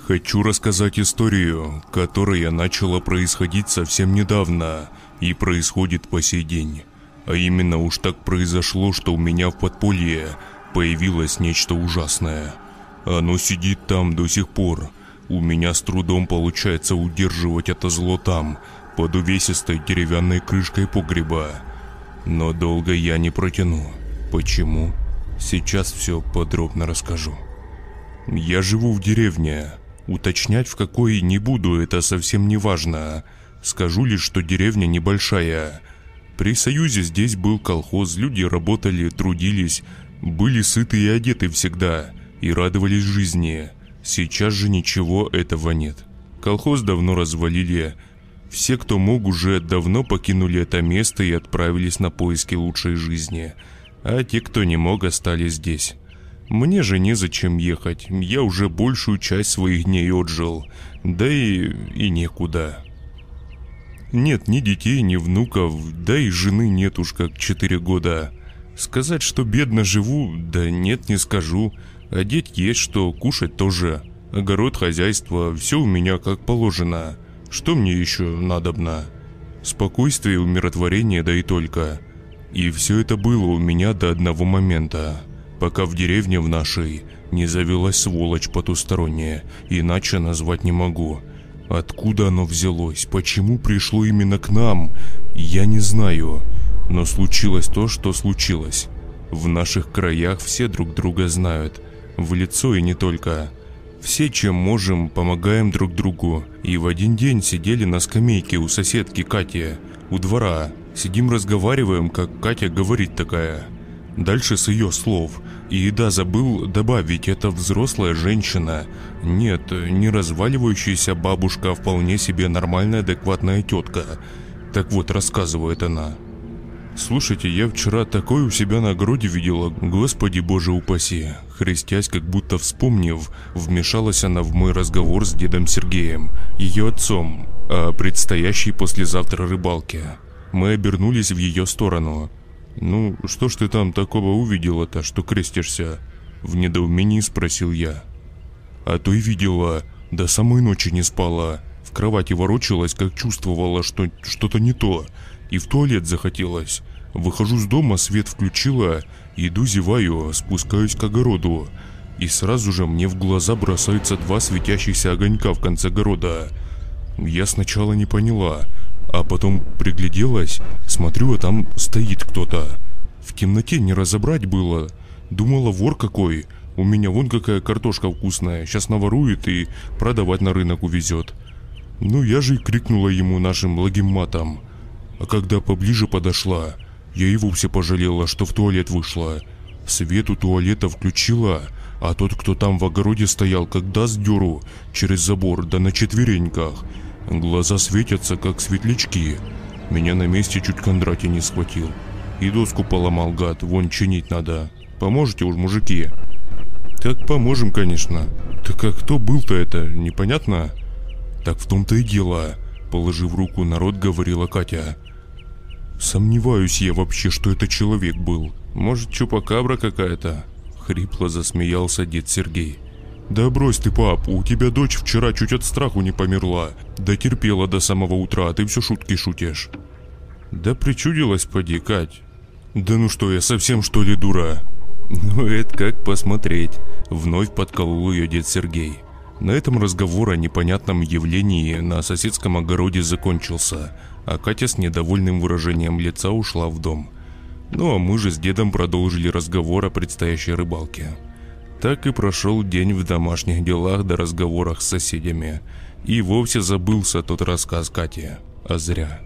Хочу рассказать историю, которая начала происходить совсем недавно и происходит по сей день. А именно уж так произошло, что у меня в подполье появилось нечто ужасное. Оно сидит там до сих пор. У меня с трудом получается удерживать это зло там, под увесистой деревянной крышкой погреба. Но долго я не протяну. Почему? Сейчас все подробно расскажу. Я живу в деревне. Уточнять в какой не буду, это совсем не важно. Скажу лишь, что деревня небольшая. При Союзе здесь был колхоз, люди работали, трудились, были сыты и одеты всегда, и радовались жизни. Сейчас же ничего этого нет. Колхоз давно развалили, все, кто мог, уже давно покинули это место и отправились на поиски лучшей жизни. А те, кто не мог, остались здесь. Мне же незачем ехать, я уже большую часть своих дней отжил, да и, и некуда. Нет ни детей, ни внуков, да и жены нет уж как четыре года. Сказать, что бедно живу, да нет, не скажу. Одеть есть что, кушать тоже. Огород, хозяйство, все у меня как положено. Что мне еще надобно? Спокойствие, умиротворение, да и только. И все это было у меня до одного момента, пока в деревне в нашей не завелась сволочь потусторонняя, иначе назвать не могу. Откуда оно взялось, почему пришло именно к нам, я не знаю. Но случилось то, что случилось. В наших краях все друг друга знают, в лицо и не только. Все, чем можем, помогаем друг другу. И в один день сидели на скамейке у соседки Кати, у двора. Сидим разговариваем, как Катя говорит такая. Дальше с ее слов. И да, забыл добавить, это взрослая женщина. Нет, не разваливающаяся бабушка, а вполне себе нормальная, адекватная тетка. Так вот, рассказывает она. Слушайте, я вчера такое у себя на огороде видела, господи боже упаси. Христясь, как будто вспомнив, вмешалась она в мой разговор с дедом Сергеем, ее отцом, о предстоящей послезавтра рыбалке. Мы обернулись в ее сторону. «Ну, что ж ты там такого увидела-то, что крестишься?» В недоумении спросил я. «А то и видела, до самой ночи не спала. В кровати ворочалась, как чувствовала, что что-то не то и в туалет захотелось. Выхожу с дома, свет включила, иду зеваю, спускаюсь к огороду. И сразу же мне в глаза бросаются два светящихся огонька в конце огорода. Я сначала не поняла, а потом пригляделась, смотрю, а там стоит кто-то. В темноте не разобрать было. Думала, вор какой. У меня вон какая картошка вкусная, сейчас наворует и продавать на рынок увезет. Ну я же и крикнула ему нашим благим матом. А когда поближе подошла, я и вовсе пожалела, что в туалет вышла. Свет у туалета включила, а тот, кто там в огороде стоял, как даст дёру, через забор, да на четвереньках. Глаза светятся, как светлячки. Меня на месте чуть Кондратий не схватил. И доску поломал, гад, вон чинить надо. Поможете уж, мужики? Так поможем, конечно. Так а кто был-то это, непонятно? Так в том-то и дело. Положив руку на рот, говорила Катя. Сомневаюсь я вообще, что это человек был. Может, чупакабра какая-то? Хрипло засмеялся дед Сергей. Да брось ты, пап, у тебя дочь вчера чуть от страху не померла. Да терпела до самого утра, а ты все шутки шутишь. Да причудилась, поди, Кать. Да ну что, я совсем что ли дура? Ну это как посмотреть. Вновь подколол ее дед Сергей. На этом разговор о непонятном явлении на соседском огороде закончился – а Катя с недовольным выражением лица ушла в дом. Ну а мы же с дедом продолжили разговор о предстоящей рыбалке. Так и прошел день в домашних делах до разговорах с соседями. И вовсе забылся тот рассказ Кати. А зря.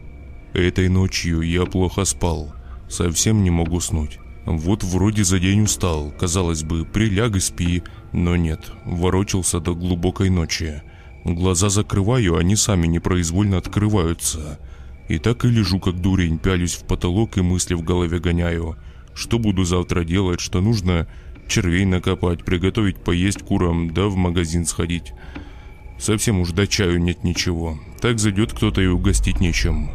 Этой ночью я плохо спал. Совсем не мог уснуть. Вот вроде за день устал, казалось бы, приляг и спи, но нет, ворочался до глубокой ночи. Глаза закрываю, они сами непроизвольно открываются. И так и лежу как дурень, пялюсь в потолок и мысли в голове гоняю. Что буду завтра делать, что нужно червей накопать, приготовить поесть курам, да в магазин сходить. Совсем уж до чаю нет ничего. Так зайдет кто-то и угостить нечем.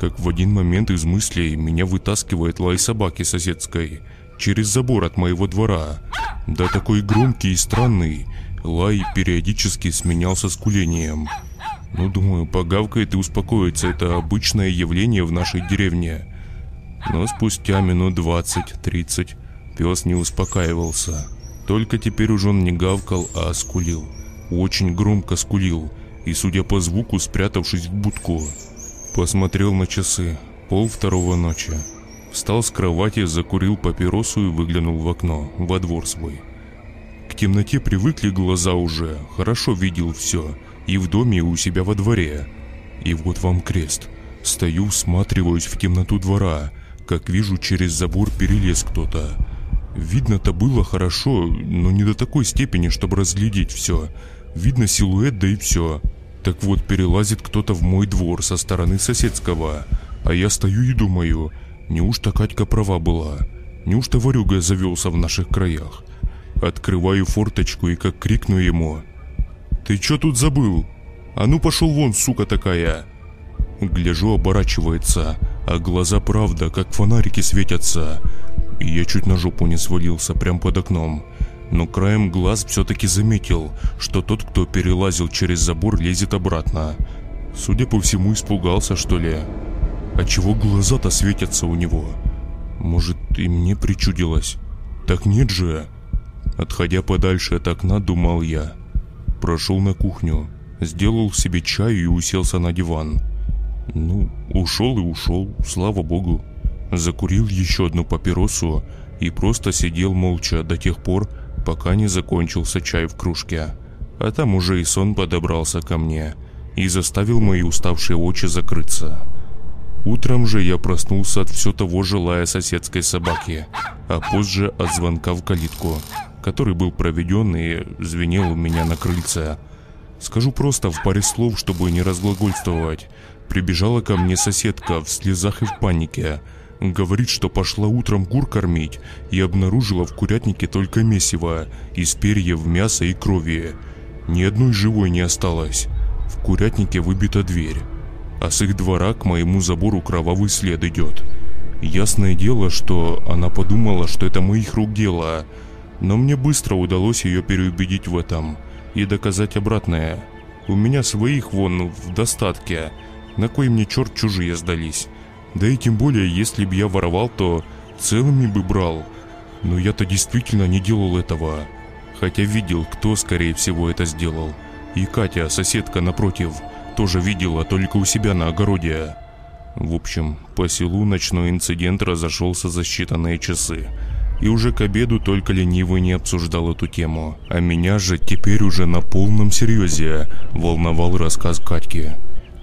Как в один момент из мыслей меня вытаскивает лай собаки соседской через забор от моего двора. Да такой громкий и странный. Лай периодически сменялся скулением. Ну, думаю, погавкает и успокоится. Это обычное явление в нашей деревне. Но спустя минут 20-30 пес не успокаивался. Только теперь уже он не гавкал, а скулил. Очень громко скулил и, судя по звуку, спрятавшись в будку. Посмотрел на часы. Пол второго ночи. Встал с кровати, закурил папиросу и выглянул в окно, во двор свой. К темноте привыкли глаза уже, хорошо видел все, и в доме, и у себя во дворе. И вот вам крест. Стою, всматриваюсь в темноту двора, как вижу, через забор перелез кто-то. Видно-то было хорошо, но не до такой степени, чтобы разглядеть все. Видно силуэт, да и все. Так вот, перелазит кто-то в мой двор со стороны соседского. А я стою и думаю, неужто Катька права была? Неужто Варюга завелся в наших краях? Открываю форточку и как крикну ему. «Ты чё тут забыл? А ну пошел вон, сука такая!» Гляжу, оборачивается, а глаза правда, как фонарики светятся. И я чуть на жопу не свалился прямо под окном. Но краем глаз все-таки заметил, что тот, кто перелазил через забор, лезет обратно. Судя по всему, испугался, что ли. А чего глаза-то светятся у него? Может, и мне причудилось? Так нет же. Отходя подальше от окна, думал я. Прошел на кухню, сделал себе чаю и уселся на диван. Ну, ушел и ушел, слава богу. Закурил еще одну папиросу и просто сидел молча до тех пор, пока не закончился чай в кружке. А там уже и сон подобрался ко мне и заставил мои уставшие очи закрыться. Утром же я проснулся от все того же лая соседской собаки, а позже от звонка в калитку, который был проведен и звенел у меня на крыльце. Скажу просто в паре слов, чтобы не разглагольствовать. Прибежала ко мне соседка в слезах и в панике. Говорит, что пошла утром кур кормить и обнаружила в курятнике только месиво из перьев, мяса и крови. Ни одной живой не осталось. В курятнике выбита дверь. А с их двора к моему забору кровавый след идет. Ясное дело, что она подумала, что это моих рук дело. Но мне быстро удалось ее переубедить в этом и доказать обратное. У меня своих вон в достатке – на кой мне черт чужие сдались? Да и тем более, если бы я воровал, то целыми бы брал. Но я-то действительно не делал этого. Хотя видел, кто скорее всего это сделал. И Катя, соседка напротив, тоже видела только у себя на огороде. В общем, по селу ночной инцидент разошелся за считанные часы. И уже к обеду только ленивый не обсуждал эту тему. А меня же теперь уже на полном серьезе волновал рассказ Катьки.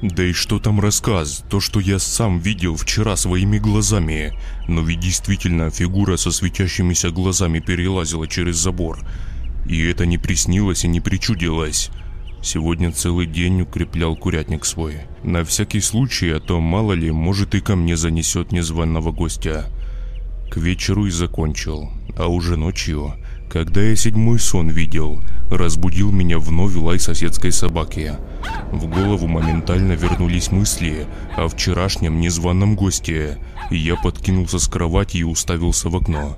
Да и что там рассказ, то, что я сам видел вчера своими глазами. Но ведь действительно фигура со светящимися глазами перелазила через забор. И это не приснилось и не причудилось. Сегодня целый день укреплял курятник свой. На всякий случай, а то мало ли, может и ко мне занесет незваного гостя. К вечеру и закончил. А уже ночью, когда я седьмой сон видел, разбудил меня вновь лай соседской собаки. В голову моментально вернулись мысли о вчерашнем незваном госте, и я подкинулся с кровати и уставился в окно.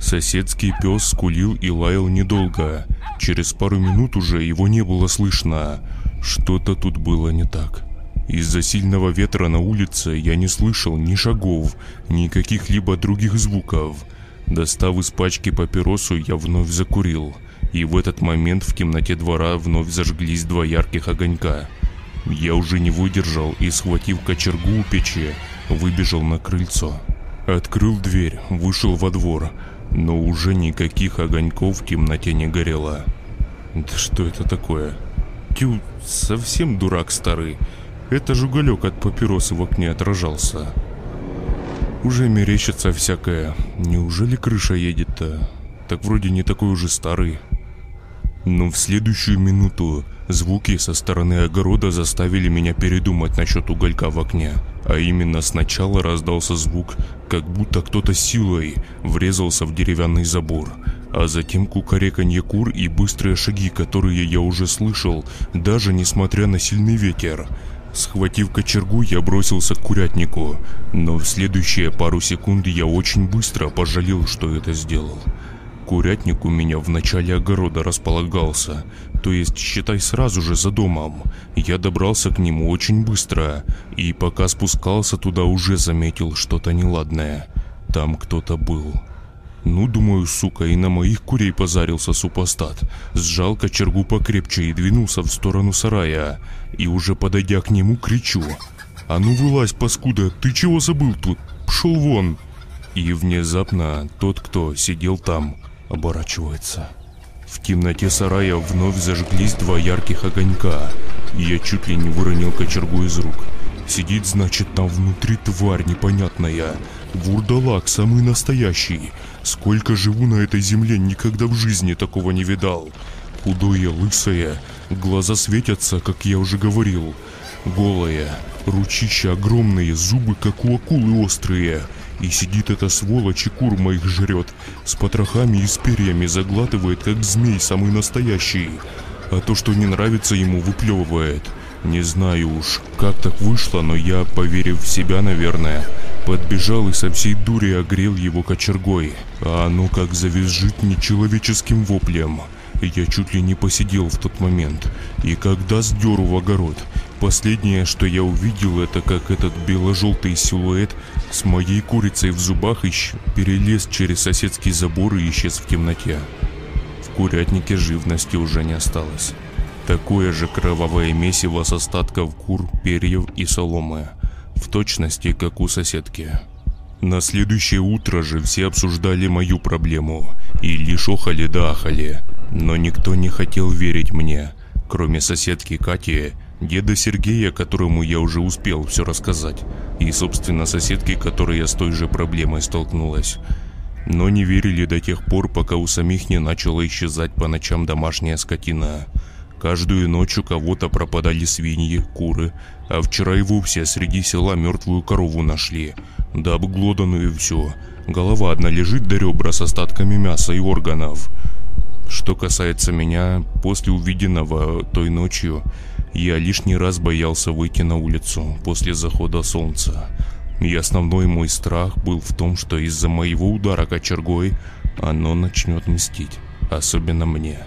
Соседский пес скулил и лаял недолго. Через пару минут уже его не было слышно. Что-то тут было не так. Из-за сильного ветра на улице я не слышал ни шагов, ни каких-либо других звуков. Достав из пачки папиросу, я вновь закурил – и в этот момент в темноте двора вновь зажглись два ярких огонька. Я уже не выдержал и, схватив кочергу у печи, выбежал на крыльцо. Открыл дверь, вышел во двор, но уже никаких огоньков в темноте не горело. Да что это такое? Тю, совсем дурак старый. Это же уголек от папиросы в окне отражался. Уже мерещится всякое. Неужели крыша едет-то? Так вроде не такой уже старый. Но в следующую минуту звуки со стороны огорода заставили меня передумать насчет уголька в окне. А именно сначала раздался звук, как будто кто-то силой врезался в деревянный забор. А затем кукареканье кур и быстрые шаги, которые я уже слышал, даже несмотря на сильный ветер. Схватив кочергу, я бросился к курятнику, но в следующие пару секунд я очень быстро пожалел, что это сделал. Курятник у меня в начале огорода располагался, то есть считай сразу же за домом. Я добрался к нему очень быстро, и пока спускался туда уже заметил что-то неладное. Там кто-то был. Ну, думаю, сука, и на моих курей позарился супостат. Сжал кочергу покрепче и двинулся в сторону сарая. И уже подойдя к нему, кричу. «А ну вылазь, паскуда, ты чего забыл тут? Пшел вон!» И внезапно тот, кто сидел там, оборачивается. В темноте сарая вновь зажглись два ярких огонька, и я чуть ли не выронил кочергу из рук. Сидит, значит, там внутри тварь непонятная. Вурдалак самый настоящий. Сколько живу на этой земле, никогда в жизни такого не видал. Худое, лысое, глаза светятся, как я уже говорил. Голая, ручища огромные, зубы, как у акулы острые. И сидит эта сволочь и кур моих жрет. С потрохами и с перьями заглатывает, как змей самый настоящий. А то, что не нравится ему, выплевывает. Не знаю уж, как так вышло, но я, поверив в себя, наверное, подбежал и со всей дури огрел его кочергой. А оно как завизжит нечеловеческим воплем. Я чуть ли не посидел в тот момент. И когда сдеру в огород, последнее, что я увидел, это как этот бело-желтый силуэт с моей курицей в зубах ищ перелез через соседский забор и исчез в темноте. В курятнике живности уже не осталось. Такое же кровавое месиво с остатков кур, перьев и соломы. В точности, как у соседки. На следующее утро же все обсуждали мою проблему и лишь охали да ахали. Но никто не хотел верить мне, кроме соседки Кати, деда Сергея, которому я уже успел все рассказать, и, собственно, соседки, которая с той же проблемой столкнулась. Но не верили до тех пор, пока у самих не начала исчезать по ночам домашняя скотина. Каждую ночь у кого-то пропадали свиньи, куры, а вчера и вовсе среди села мертвую корову нашли. Да обглоданную все. Голова одна лежит до ребра с остатками мяса и органов. Что касается меня, после увиденного той ночью, я лишний раз боялся выйти на улицу после захода солнца. И основной мой страх был в том, что из-за моего удара кочергой оно начнет мстить, особенно мне.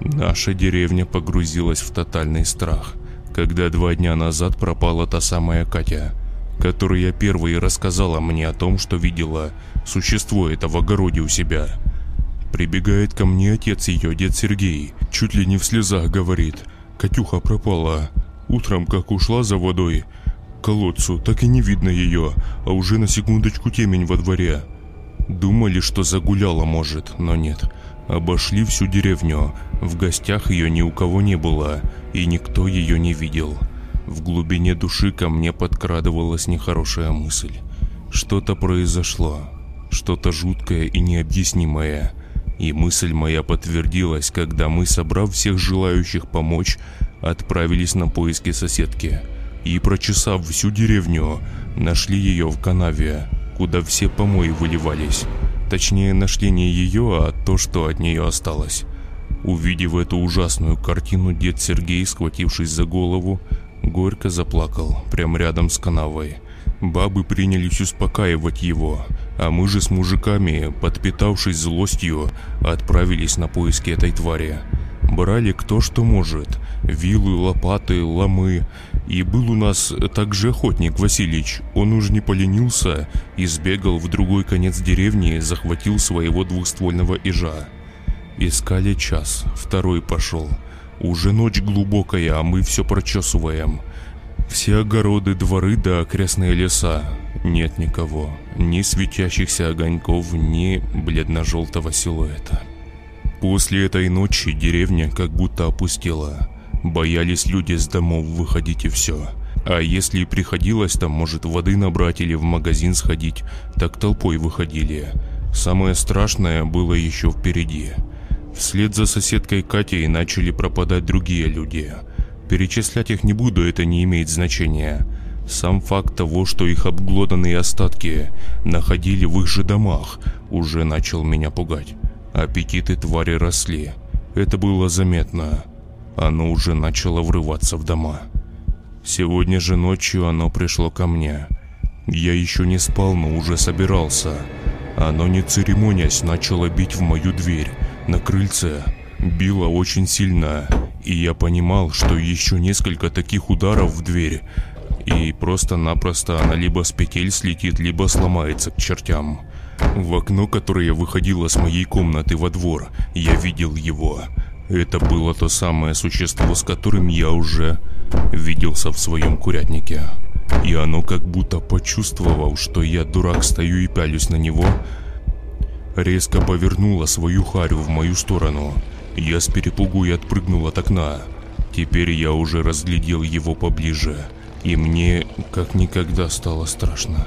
Наша деревня погрузилась в тотальный страх, когда два дня назад пропала та самая Катя, которая первой рассказала мне о том, что видела существо это в огороде у себя. Прибегает ко мне отец ее, дед Сергей, чуть ли не в слезах говорит, Катюха пропала. Утром, как ушла за водой, к колодцу, так и не видно ее, а уже на секундочку темень во дворе. Думали, что загуляла, может, но нет. Обошли всю деревню. В гостях ее ни у кого не было, и никто ее не видел. В глубине души ко мне подкрадывалась нехорошая мысль. Что-то произошло. Что-то жуткое и необъяснимое. И мысль моя подтвердилась, когда мы, собрав всех желающих помочь, отправились на поиски соседки. И прочесав всю деревню, нашли ее в канаве, куда все помои выливались. Точнее, нашли не ее, а то, что от нее осталось. Увидев эту ужасную картину, дед Сергей, схватившись за голову, горько заплакал прямо рядом с канавой. Бабы принялись успокаивать его, а мы же с мужиками, подпитавшись злостью, отправились на поиски этой твари. Брали кто что может. Вилы, лопаты, ломы. И был у нас также охотник Васильич. Он уж не поленился и сбегал в другой конец деревни, захватил своего двухствольного ижа. Искали час, второй пошел. Уже ночь глубокая, а мы все прочесываем. Все огороды, дворы да окрестные леса. Нет никого. Ни светящихся огоньков, ни бледно-желтого силуэта. После этой ночи деревня как будто опустела. Боялись люди с домов выходить и все. А если и приходилось там, может, воды набрать или в магазин сходить, так толпой выходили. Самое страшное было еще впереди. Вслед за соседкой Катей начали пропадать другие люди. Перечислять их не буду, это не имеет значения. Сам факт того, что их обглоданные остатки находили в их же домах, уже начал меня пугать. Аппетиты твари росли. Это было заметно. Оно уже начало врываться в дома. Сегодня же ночью оно пришло ко мне. Я еще не спал, но уже собирался. Оно не церемонясь начало бить в мою дверь на крыльце. Било очень сильно, и я понимал, что еще несколько таких ударов в дверь, и просто-напросто она либо с петель слетит, либо сломается к чертям. В окно, которое выходило с моей комнаты во двор, я видел его. Это было то самое существо, с которым я уже виделся в своем курятнике. И оно как будто почувствовал, что я дурак стою и пялюсь на него, резко повернуло свою харю в мою сторону. Я с перепугу и отпрыгнул от окна. Теперь я уже разглядел его поближе, и мне как никогда стало страшно.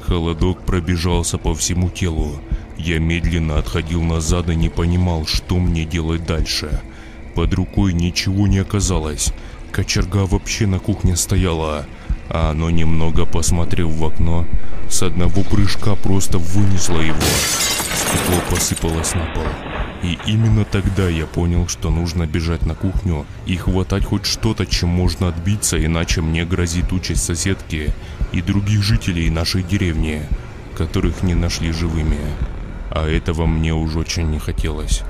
Холодок пробежался по всему телу. Я медленно отходил назад и не понимал, что мне делать дальше. Под рукой ничего не оказалось. Кочерга вообще на кухне стояла, а оно немного посмотрев в окно, с одного прыжка просто вынесло его. Стекло посыпалось на пол. И именно тогда я понял, что нужно бежать на кухню и хватать хоть что-то, чем можно отбиться, иначе мне грозит участь соседки и других жителей нашей деревни, которых не нашли живыми. А этого мне уж очень не хотелось.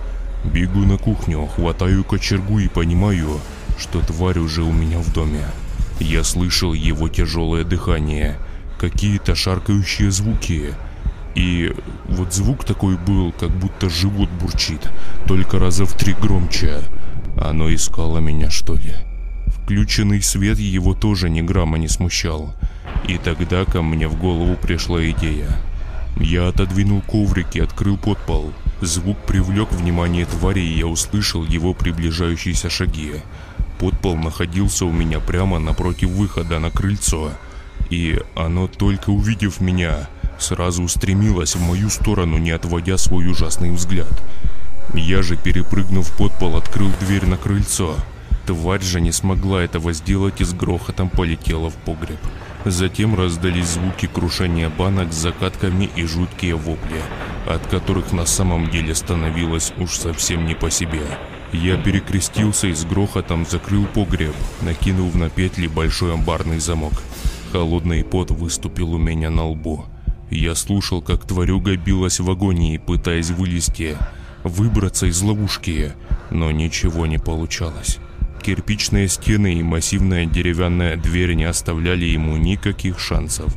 Бегу на кухню, хватаю кочергу и понимаю, что тварь уже у меня в доме. Я слышал его тяжелое дыхание, какие-то шаркающие звуки – и вот звук такой был, как будто живот бурчит, только раза в три громче. Оно искало меня, что ли? Включенный свет его тоже ни грамма не смущал. И тогда ко мне в голову пришла идея. Я отодвинул коврик и открыл подпол. Звук привлек внимание твари, и я услышал его приближающиеся шаги. Подпол находился у меня прямо напротив выхода на крыльцо. И оно, только увидев меня, сразу устремилась в мою сторону, не отводя свой ужасный взгляд. Я же, перепрыгнув под пол, открыл дверь на крыльцо. Тварь же не смогла этого сделать и с грохотом полетела в погреб. Затем раздались звуки крушения банок с закатками и жуткие вопли, от которых на самом деле становилось уж совсем не по себе. Я перекрестился и с грохотом закрыл погреб, накинув на петли большой амбарный замок. Холодный пот выступил у меня на лбу. Я слушал, как тварюга билась в агонии, пытаясь вылезти, выбраться из ловушки, но ничего не получалось. Кирпичные стены и массивная деревянная дверь не оставляли ему никаких шансов.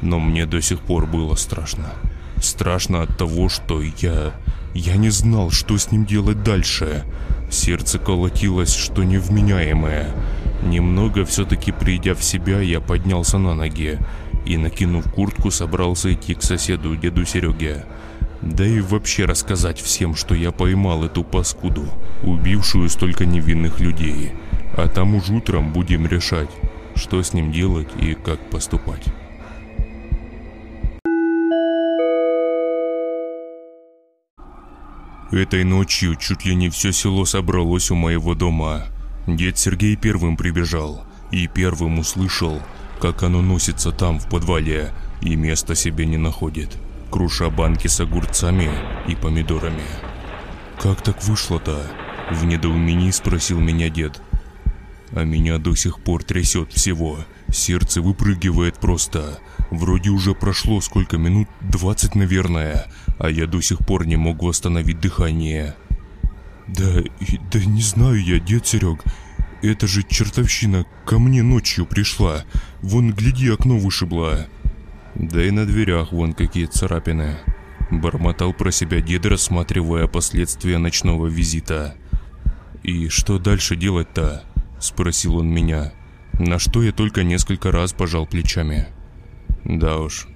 Но мне до сих пор было страшно. Страшно от того, что я... Я не знал, что с ним делать дальше. Сердце колотилось, что невменяемое. Немного все-таки придя в себя, я поднялся на ноги и, накинув куртку, собрался идти к соседу, деду Сереге. Да и вообще рассказать всем, что я поймал эту паскуду, убившую столько невинных людей. А там уж утром будем решать, что с ним делать и как поступать. Этой ночью чуть ли не все село собралось у моего дома. Дед Сергей первым прибежал и первым услышал, как оно носится там, в подвале, и места себе не находит, круша банки с огурцами и помидорами. «Как так вышло-то?» – в недоумении спросил меня дед. А меня до сих пор трясет всего. Сердце выпрыгивает просто. Вроде уже прошло сколько минут, 20, наверное, а я до сих пор не мог восстановить дыхание. Да, да не знаю я, дед Серег. Это же чертовщина ко мне ночью пришла. Вон, гляди, окно вышибла. Да и на дверях вон какие царапины. Бормотал про себя дед, рассматривая последствия ночного визита. «И что дальше делать-то?» – спросил он меня. На что я только несколько раз пожал плечами. «Да уж.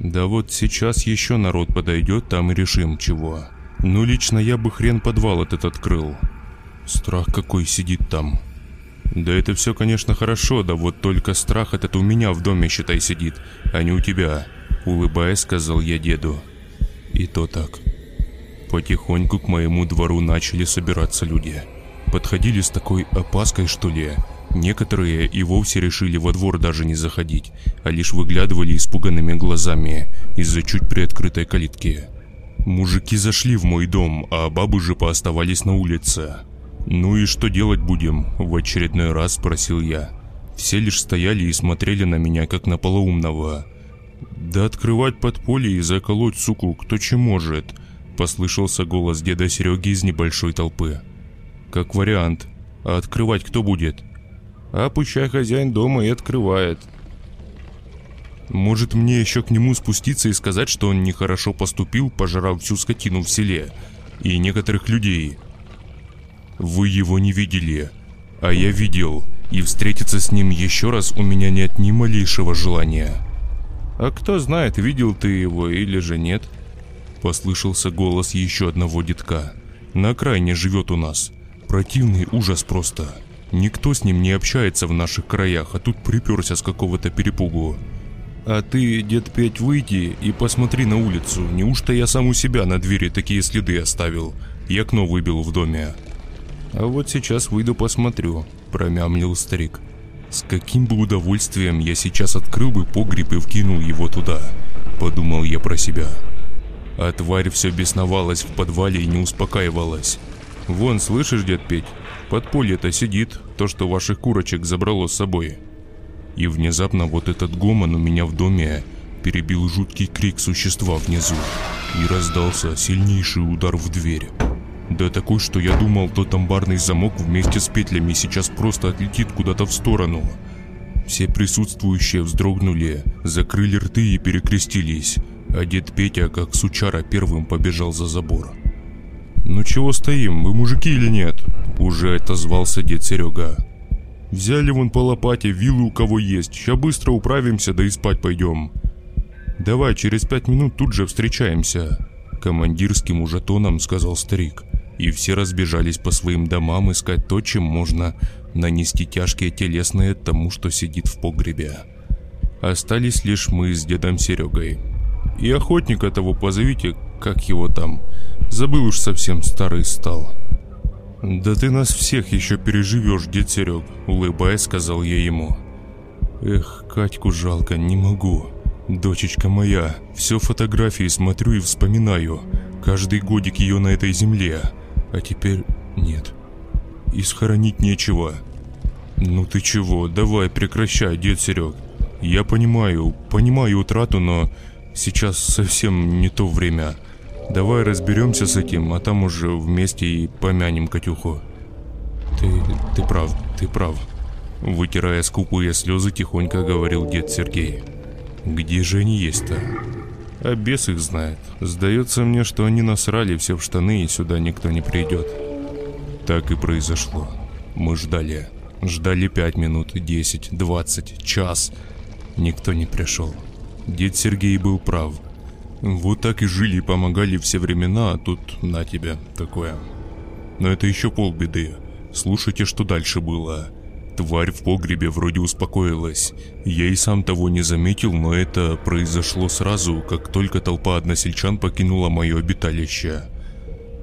Да вот сейчас еще народ подойдет, там и решим чего. Ну лично я бы хрен подвал этот открыл. Страх какой сидит там». Да это все, конечно, хорошо, да вот только страх этот у меня в доме, считай, сидит, а не у тебя, улыбаясь, сказал я деду. И то так. Потихоньку к моему двору начали собираться люди. Подходили с такой опаской, что ли. Некоторые и вовсе решили во двор даже не заходить, а лишь выглядывали испуганными глазами из-за чуть приоткрытой калитки. Мужики зашли в мой дом, а бабы же пооставались на улице. «Ну и что делать будем?» – в очередной раз спросил я. Все лишь стояли и смотрели на меня, как на полоумного. «Да открывать подполье и заколоть суку кто чем может», – послышался голос деда Сереги из небольшой толпы. «Как вариант. А открывать кто будет?» «А пущай хозяин дома и открывает». «Может мне еще к нему спуститься и сказать, что он нехорошо поступил, пожрав всю скотину в селе и некоторых людей?» «Вы его не видели, а я видел, и встретиться с ним еще раз у меня нет ни малейшего желания». «А кто знает, видел ты его или же нет?» Послышался голос еще одного детка. «На окраине живет у нас. Противный ужас просто. Никто с ним не общается в наших краях, а тут приперся с какого-то перепугу. А ты, дед Петь, выйди и посмотри на улицу. Неужто я сам у себя на двери такие следы оставил? И окно выбил в доме. А вот сейчас выйду посмотрю, промямлил старик. С каким бы удовольствием я сейчас открыл бы погреб и вкинул его туда, подумал я про себя. А тварь все бесновалась в подвале и не успокаивалась. Вон, слышишь, дед Петь, подполье-то сидит, то, что ваших курочек забрало с собой. И внезапно вот этот гомон у меня в доме перебил жуткий крик существа внизу и раздался сильнейший удар в дверь. Да такой, что я думал, тот амбарный замок вместе с петлями сейчас просто отлетит куда-то в сторону. Все присутствующие вздрогнули, закрыли рты и перекрестились, а дед Петя, как сучара, первым побежал за забор. «Ну чего стоим, вы мужики или нет?» Уже отозвался дед Серега. «Взяли вон по лопате, вилы у кого есть, ща быстро управимся, да и спать пойдем». «Давай, через пять минут тут же встречаемся», — командирским уже тоном сказал старик и все разбежались по своим домам искать то, чем можно нанести тяжкие телесные тому, что сидит в погребе. Остались лишь мы с дедом Серегой. И охотника того позовите, как его там. Забыл уж совсем старый стал. «Да ты нас всех еще переживешь, дед Серег», — улыбаясь, сказал я ему. «Эх, Катьку жалко, не могу. Дочечка моя, все фотографии смотрю и вспоминаю. Каждый годик ее на этой земле а теперь нет. И схоронить нечего. Ну ты чего, давай прекращай, дед Серег. Я понимаю, понимаю утрату, но сейчас совсем не то время. Давай разберемся с этим, а там уже вместе и помянем Катюху. Ты, ты прав, ты прав. Вытирая скупые слезы, тихонько говорил дед Сергей. Где же они есть-то? А бес их знает. Сдается мне, что они насрали все в штаны и сюда никто не придет. Так и произошло. Мы ждали. Ждали пять минут, десять, двадцать, час. Никто не пришел. Дед Сергей был прав. Вот так и жили и помогали все времена, а тут на тебя такое. Но это еще полбеды. Слушайте, что дальше было. Тварь в погребе вроде успокоилась. Я и сам того не заметил, но это произошло сразу, как только толпа односельчан покинула мое обиталище.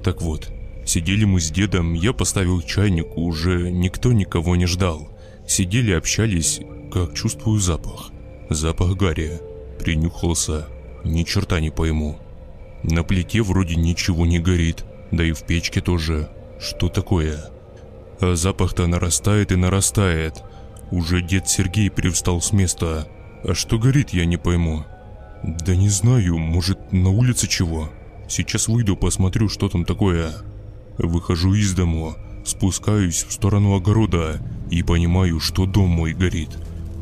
Так вот, сидели мы с дедом, я поставил чайник, уже никто никого не ждал. Сидели, общались, как чувствую запах. Запах гари. Принюхался, ни черта не пойму. На плите вроде ничего не горит, да и в печке тоже. Что такое? А запах-то нарастает и нарастает. Уже дед Сергей привстал с места. А что горит, я не пойму. Да не знаю, может на улице чего? Сейчас выйду, посмотрю, что там такое. Выхожу из дому, спускаюсь в сторону огорода и понимаю, что дом мой горит.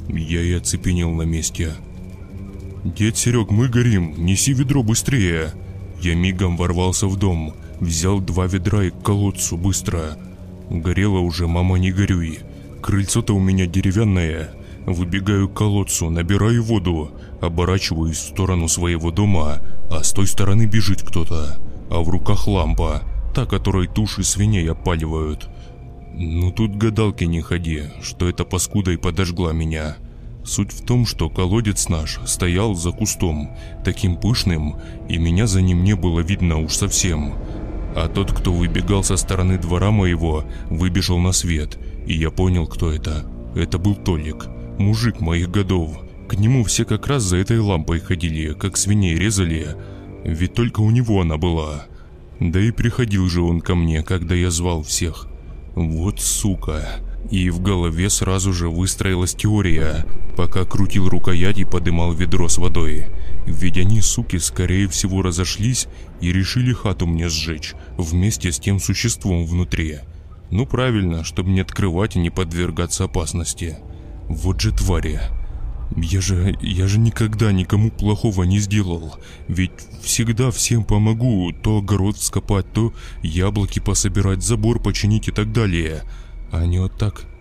Я и оцепенел на месте. «Дед Серег, мы горим, неси ведро быстрее!» Я мигом ворвался в дом, взял два ведра и к колодцу быстро – Горело уже, мама, не горюй. Крыльцо-то у меня деревянное. Выбегаю к колодцу, набираю воду, оборачиваюсь в сторону своего дома, а с той стороны бежит кто-то, а в руках лампа, та, которой туши свиней опаливают. Ну тут гадалки не ходи, что эта паскуда и подожгла меня. Суть в том, что колодец наш стоял за кустом, таким пышным, и меня за ним не было видно уж совсем. А тот, кто выбегал со стороны двора моего, выбежал на свет, и я понял, кто это. Это был Толик, мужик моих годов. К нему все как раз за этой лампой ходили, как свиней резали, ведь только у него она была. Да и приходил же он ко мне, когда я звал всех. Вот сука, И в голове сразу же выстроилась теория, пока крутил рукоять и подымал ведро с водой. Ведь они, суки, скорее всего разошлись и решили хату мне сжечь, вместе с тем существом внутри. Ну правильно, чтобы не открывать и не подвергаться опасности. Вот же твари. Я же, я же никогда никому плохого не сделал. Ведь всегда всем помогу, то огород вскопать, то яблоки пособирать, забор починить и так далее. А они вот так...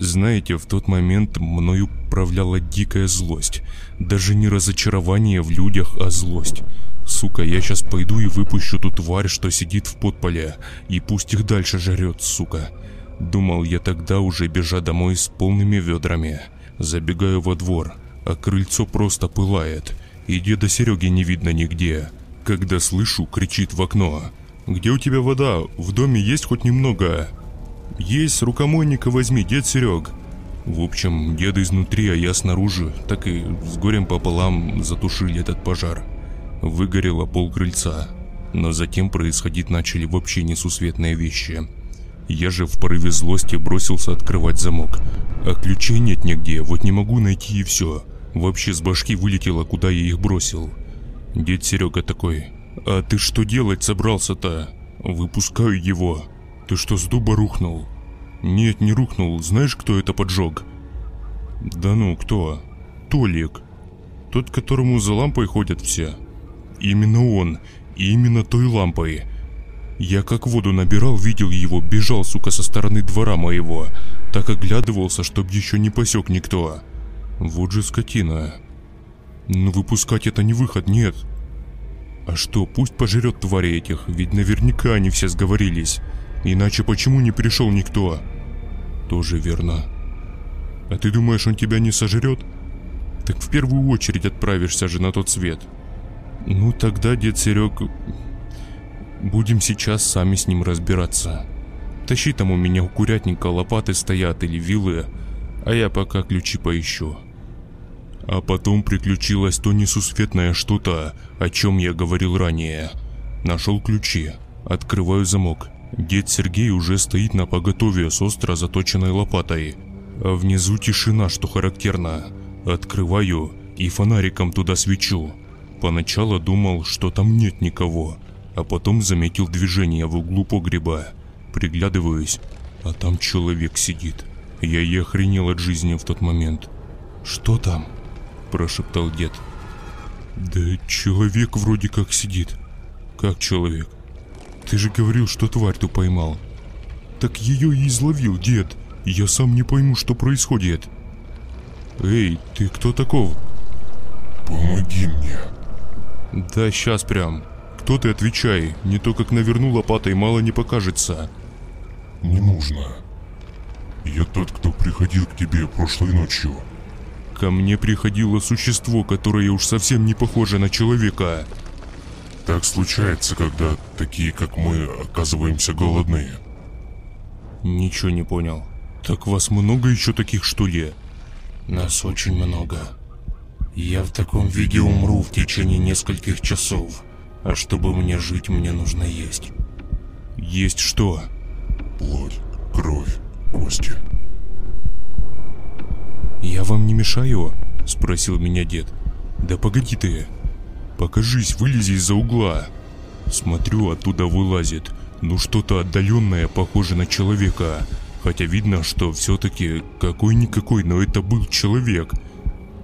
Знаете, в тот момент мною управляла дикая злость. Даже не разочарование в людях, а злость. Сука, я сейчас пойду и выпущу ту тварь, что сидит в подполе, и пусть их дальше жрет, сука. Думал я тогда уже бежа домой с полными ведрами. Забегаю во двор, а крыльцо просто пылает, и деда Сереги не видно нигде. Когда слышу, кричит в окно. «Где у тебя вода? В доме есть хоть немного?» «Есть, рукомойника возьми, дед Серег». В общем, деда изнутри, а я снаружи, так и с горем пополам затушили этот пожар. Выгорело пол крыльца, но затем происходить начали вообще несусветные вещи. Я же в порыве злости бросился открывать замок. А ключей нет нигде, вот не могу найти и все. Вообще с башки вылетело, куда я их бросил. Дед Серега такой, а ты что делать собрался-то? Выпускаю его. Ты что, с дуба рухнул? Нет, не рухнул. Знаешь, кто это поджег? Да ну, кто? Толик. Тот, которому за лампой ходят все. Именно он. И именно той лампой. Я как воду набирал, видел его, бежал, сука, со стороны двора моего. Так оглядывался, чтоб еще не посек никто. Вот же скотина. Но выпускать это не выход, нет. А что, пусть пожрет твари этих, ведь наверняка они все сговорились. Иначе почему не пришел никто? Тоже верно. А ты думаешь, он тебя не сожрет? Так в первую очередь отправишься же на тот свет. Ну тогда, дед Серег, будем сейчас сами с ним разбираться. Тащи там у меня у курятника лопаты стоят или вилы, а я пока ключи поищу. А потом приключилось то несусветное что-то, о чем я говорил ранее. Нашел ключи, открываю замок Дед Сергей уже стоит на поготове с остро заточенной лопатой. А внизу тишина, что характерно. Открываю и фонариком туда свечу. Поначалу думал, что там нет никого, а потом заметил движение в углу погреба. Приглядываюсь, а там человек сидит. Я и охренел от жизни в тот момент. «Что там?» – прошептал дед. «Да человек вроде как сидит». «Как человек?» Ты же говорил, что тварь ту поймал. Так ее и изловил дед. Я сам не пойму, что происходит. Эй, ты кто таков? Помоги мне. Да, сейчас прям. Кто ты, отвечай. Не то как наверну лопатой, мало не покажется. Не нужно. Я тот, кто приходил к тебе прошлой ночью. Ко мне приходило существо, которое уж совсем не похоже на человека. Так случается, когда такие, как мы, оказываемся голодные. Ничего не понял. Так вас много еще таких, что ли? Нас очень много. Я в таком виде умру в течение нескольких часов. А чтобы мне жить, мне нужно есть. Есть что? Плоть, кровь, кости. Я вам не мешаю? Спросил меня дед. Да погоди ты, Покажись, вылези из-за угла. Смотрю, оттуда вылазит. Ну что-то отдаленное, похоже на человека. Хотя видно, что все-таки какой-никакой, но это был человек.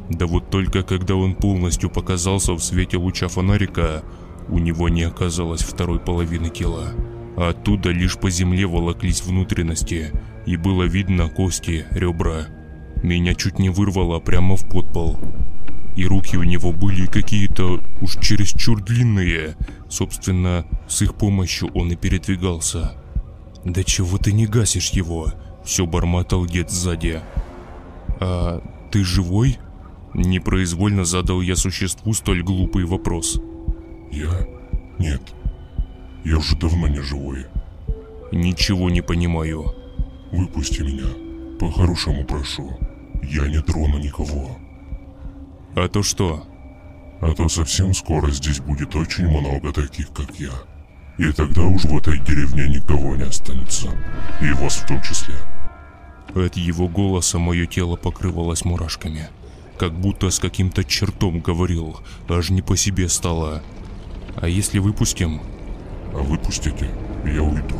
Да вот только когда он полностью показался в свете луча фонарика, у него не оказалось второй половины тела. А оттуда лишь по земле волоклись внутренности, и было видно кости, ребра. Меня чуть не вырвало прямо в подпол и руки у него были какие-то уж чересчур длинные. Собственно, с их помощью он и передвигался. «Да чего ты не гасишь его?» – все бормотал дед сзади. «А ты живой?» Непроизвольно задал я существу столь глупый вопрос. «Я? Нет. Я уже давно не живой». «Ничего не понимаю». «Выпусти меня. По-хорошему прошу. Я не трону никого». А то что? А то совсем скоро здесь будет очень много таких, как я. И тогда уж в этой деревне никого не останется. И вас в том числе. От его голоса мое тело покрывалось мурашками. Как будто с каким-то чертом говорил, аж не по себе стало. А если выпустим? А выпустите, я уйду.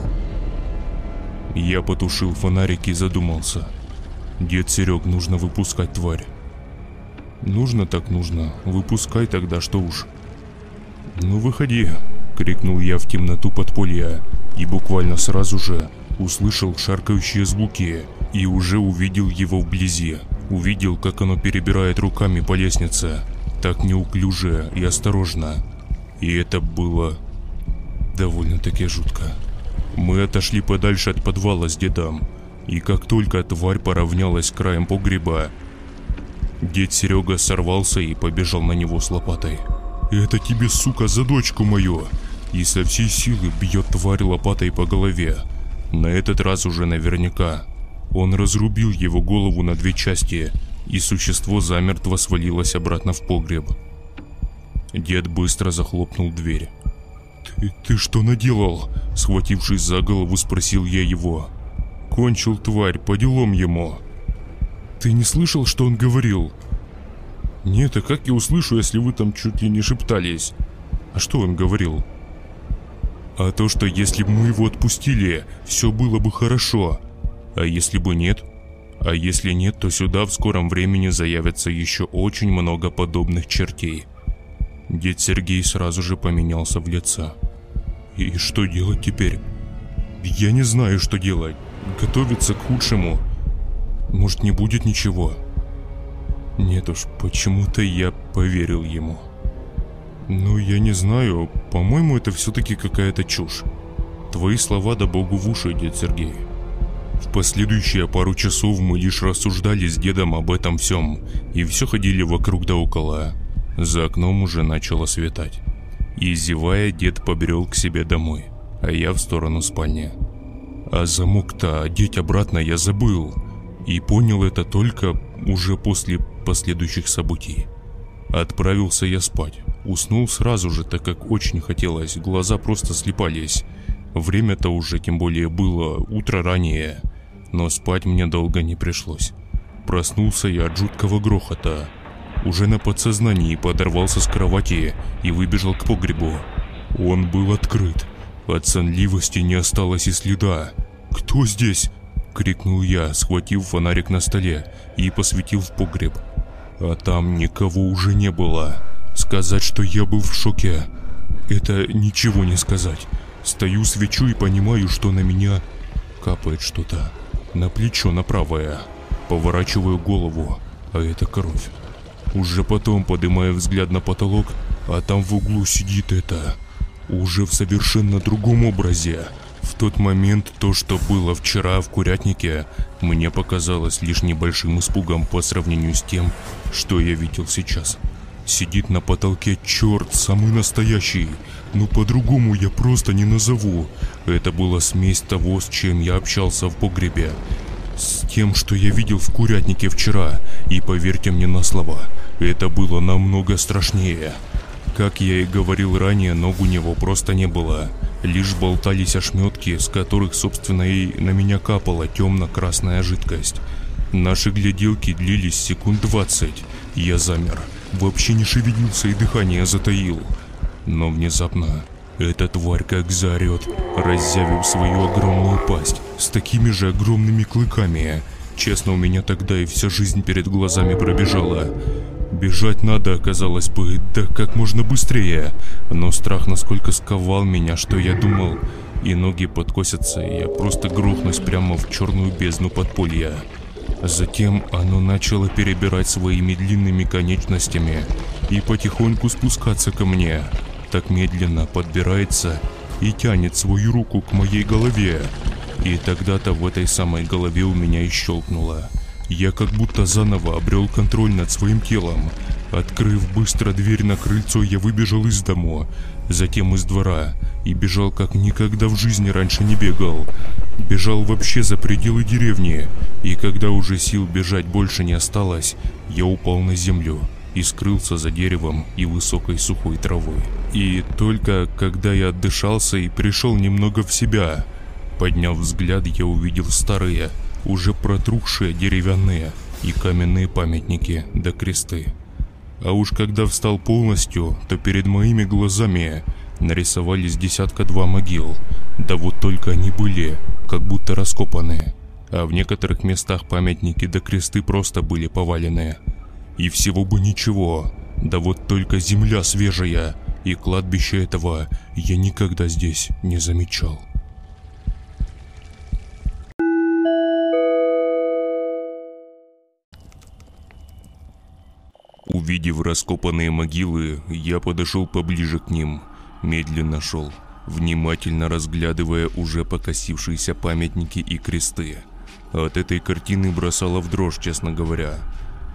Я потушил фонарик и задумался. Дед Серег, нужно выпускать тварь. Нужно так нужно, выпускай тогда, что уж. Ну выходи, крикнул я в темноту подполья и буквально сразу же услышал шаркающие звуки и уже увидел его вблизи. Увидел, как оно перебирает руками по лестнице, так неуклюже и осторожно. И это было довольно-таки жутко. Мы отошли подальше от подвала с дедом, и как только тварь поравнялась с краем погреба, дед Серега сорвался и побежал на него с лопатой. «Это тебе, сука, за дочку мою!» И со всей силы бьет тварь лопатой по голове. На этот раз уже наверняка. Он разрубил его голову на две части, и существо замертво свалилось обратно в погреб. Дед быстро захлопнул дверь. «Ты, ты что наделал?» Схватившись за голову, спросил я его. «Кончил тварь, по делам ему». «Ты не слышал, что он говорил?» «Нет, а как я услышу, если вы там чуть ли не шептались?» «А что он говорил?» «А то, что если бы мы его отпустили, все было бы хорошо. А если бы нет?» А если нет, то сюда в скором времени заявится еще очень много подобных чертей. Дед Сергей сразу же поменялся в лице. И что делать теперь? Я не знаю, что делать. Готовиться к худшему. Может, не будет ничего? Нет уж, почему-то я поверил ему. Ну, я не знаю. По-моему, это все-таки какая-то чушь. Твои слова да богу в уши, дед Сергей. В последующие пару часов мы лишь рассуждали с дедом об этом всем, и все ходили вокруг да около. За окном уже начало светать. И зевая, дед побрел к себе домой, а я в сторону спальни. А замок-то одеть обратно я забыл, и понял это только уже после последующих событий. Отправился я спать. Уснул сразу же, так как очень хотелось, глаза просто слепались. Время-то уже тем более было утро ранее, но спать мне долго не пришлось. Проснулся я от жуткого грохота, уже на подсознании подорвался с кровати и выбежал к погребу. Он был открыт. От сонливости не осталось и следа. «Кто здесь?» — крикнул я, схватив фонарик на столе и посветил в погреб. А там никого уже не было. Сказать, что я был в шоке, это ничего не сказать. Стою, свечу и понимаю, что на меня капает что-то. На плечо, на правое. Поворачиваю голову, а это кровь. Уже потом поднимаю взгляд на потолок, а там в углу сидит это. Уже в совершенно другом образе. В тот момент то, что было вчера в курятнике, мне показалось лишь небольшим испугом по сравнению с тем, что я видел сейчас. Сидит на потолке черт, самый настоящий. Ну по-другому я просто не назову. Это была смесь того, с чем я общался в погребе. С тем, что я видел в курятнике вчера. И поверьте мне на слова, это было намного страшнее. Как я и говорил ранее, ног у него просто не было. Лишь болтались ошметки, с которых, собственно, и на меня капала темно-красная жидкость. Наши гляделки длились секунд двадцать. Я замер. Вообще не шевелился и дыхание затаил. Но внезапно эта тварь как заорет, разъявив свою огромную пасть с такими же огромными клыками. Честно, у меня тогда и вся жизнь перед глазами пробежала. Бежать надо, оказалось бы, да как можно быстрее. Но страх насколько сковал меня, что я думал, и ноги подкосятся, и я просто грохнусь прямо в черную бездну подполья. Затем оно начало перебирать своими длинными конечностями и потихоньку спускаться ко мне. Так медленно подбирается и тянет свою руку к моей голове. И тогда-то в этой самой голове у меня и щелкнуло. Я как будто заново обрел контроль над своим телом. Открыв быстро дверь на крыльцо, я выбежал из дома, затем из двора и бежал как никогда в жизни раньше не бегал. Бежал вообще за пределы деревни, и когда уже сил бежать больше не осталось, я упал на землю и скрылся за деревом и высокой сухой травой. И только когда я отдышался и пришел немного в себя, подняв взгляд, я увидел старые, уже протрухшие деревянные и каменные памятники да кресты. А уж когда встал полностью, то перед моими глазами нарисовались десятка-два могил, да вот только они были, как будто раскопанные, а в некоторых местах памятники да кресты просто были повалены. И всего бы ничего, да вот только земля свежая, и кладбище этого я никогда здесь не замечал. Увидев раскопанные могилы, я подошел поближе к ним, медленно шел, внимательно разглядывая уже покосившиеся памятники и кресты. От этой картины бросало в дрожь, честно говоря.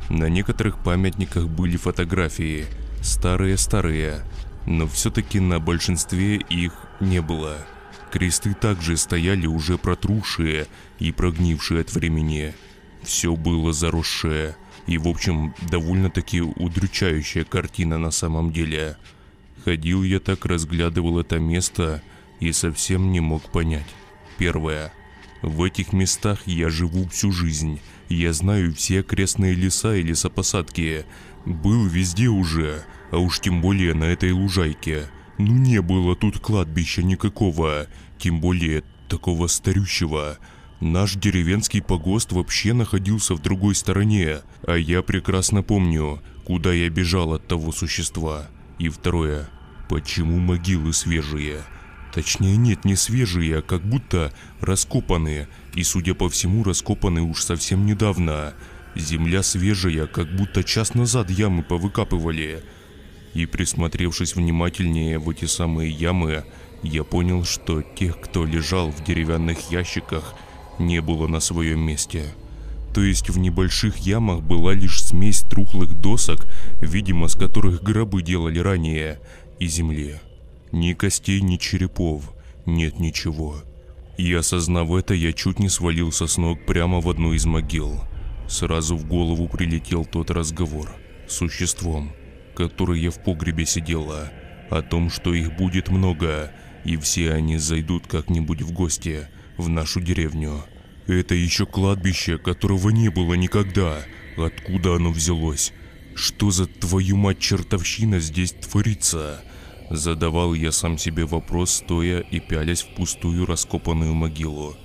На некоторых памятниках были фотографии, старые-старые, но все-таки на большинстве их не было. Кресты также стояли уже протрушие и прогнившие от времени. Все было заросшее, и в общем довольно-таки удручающая картина на самом деле. Ходил я так, разглядывал это место и совсем не мог понять. Первое. В этих местах я живу всю жизнь. Я знаю все окрестные леса и лесопосадки. Был везде уже, а уж тем более на этой лужайке. Ну не было тут кладбища никакого, тем более такого старющего. Наш деревенский погост вообще находился в другой стороне, а я прекрасно помню, куда я бежал от того существа. И второе, почему могилы свежие? Точнее нет, не свежие, а как будто раскопанные, и судя по всему раскопаны уж совсем недавно. Земля свежая, как будто час назад ямы повыкапывали. И присмотревшись внимательнее в эти самые ямы, я понял, что тех, кто лежал в деревянных ящиках – не было на своем месте. То есть в небольших ямах была лишь смесь трухлых досок, видимо, с которых гробы делали ранее, и земли. Ни костей, ни черепов, нет ничего. И осознав это, я чуть не свалился с ног прямо в одну из могил. Сразу в голову прилетел тот разговор с существом, который я в погребе сидела, о том, что их будет много, и все они зайдут как-нибудь в гости – в нашу деревню. Это еще кладбище, которого не было никогда. Откуда оно взялось? Что за твою мать чертовщина здесь творится? Задавал я сам себе вопрос, стоя и пялясь в пустую раскопанную могилу.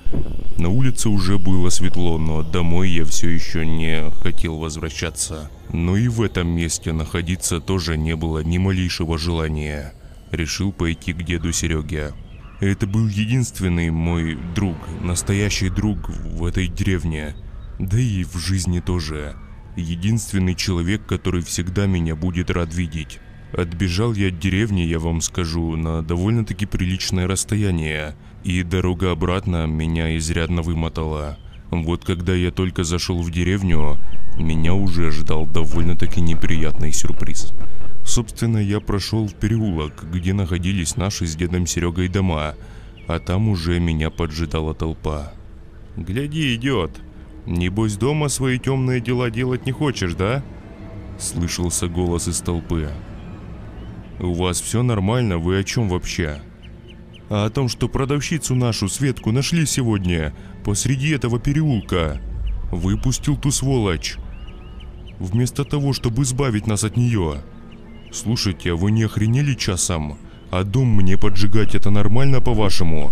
На улице уже было светло, но домой я все еще не хотел возвращаться. Но и в этом месте находиться тоже не было ни малейшего желания. Решил пойти к деду Сереге. Это был единственный мой друг, настоящий друг в этой деревне. Да и в жизни тоже. Единственный человек, который всегда меня будет рад видеть. Отбежал я от деревни, я вам скажу, на довольно-таки приличное расстояние. И дорога обратно меня изрядно вымотала. Вот когда я только зашел в деревню, меня уже ждал довольно-таки неприятный сюрприз. Собственно, я прошел в переулок, где находились наши с дедом Серегой дома, а там уже меня поджидала толпа. «Гляди, идет! Небось дома свои темные дела делать не хочешь, да?» Слышался голос из толпы. «У вас все нормально, вы о чем вообще?» «А о том, что продавщицу нашу, Светку, нашли сегодня, посреди этого переулка. Выпустил ту сволочь. Вместо того, чтобы избавить нас от нее». «Слушайте, а вы не охренели часом? А дом мне поджигать это нормально, по-вашему?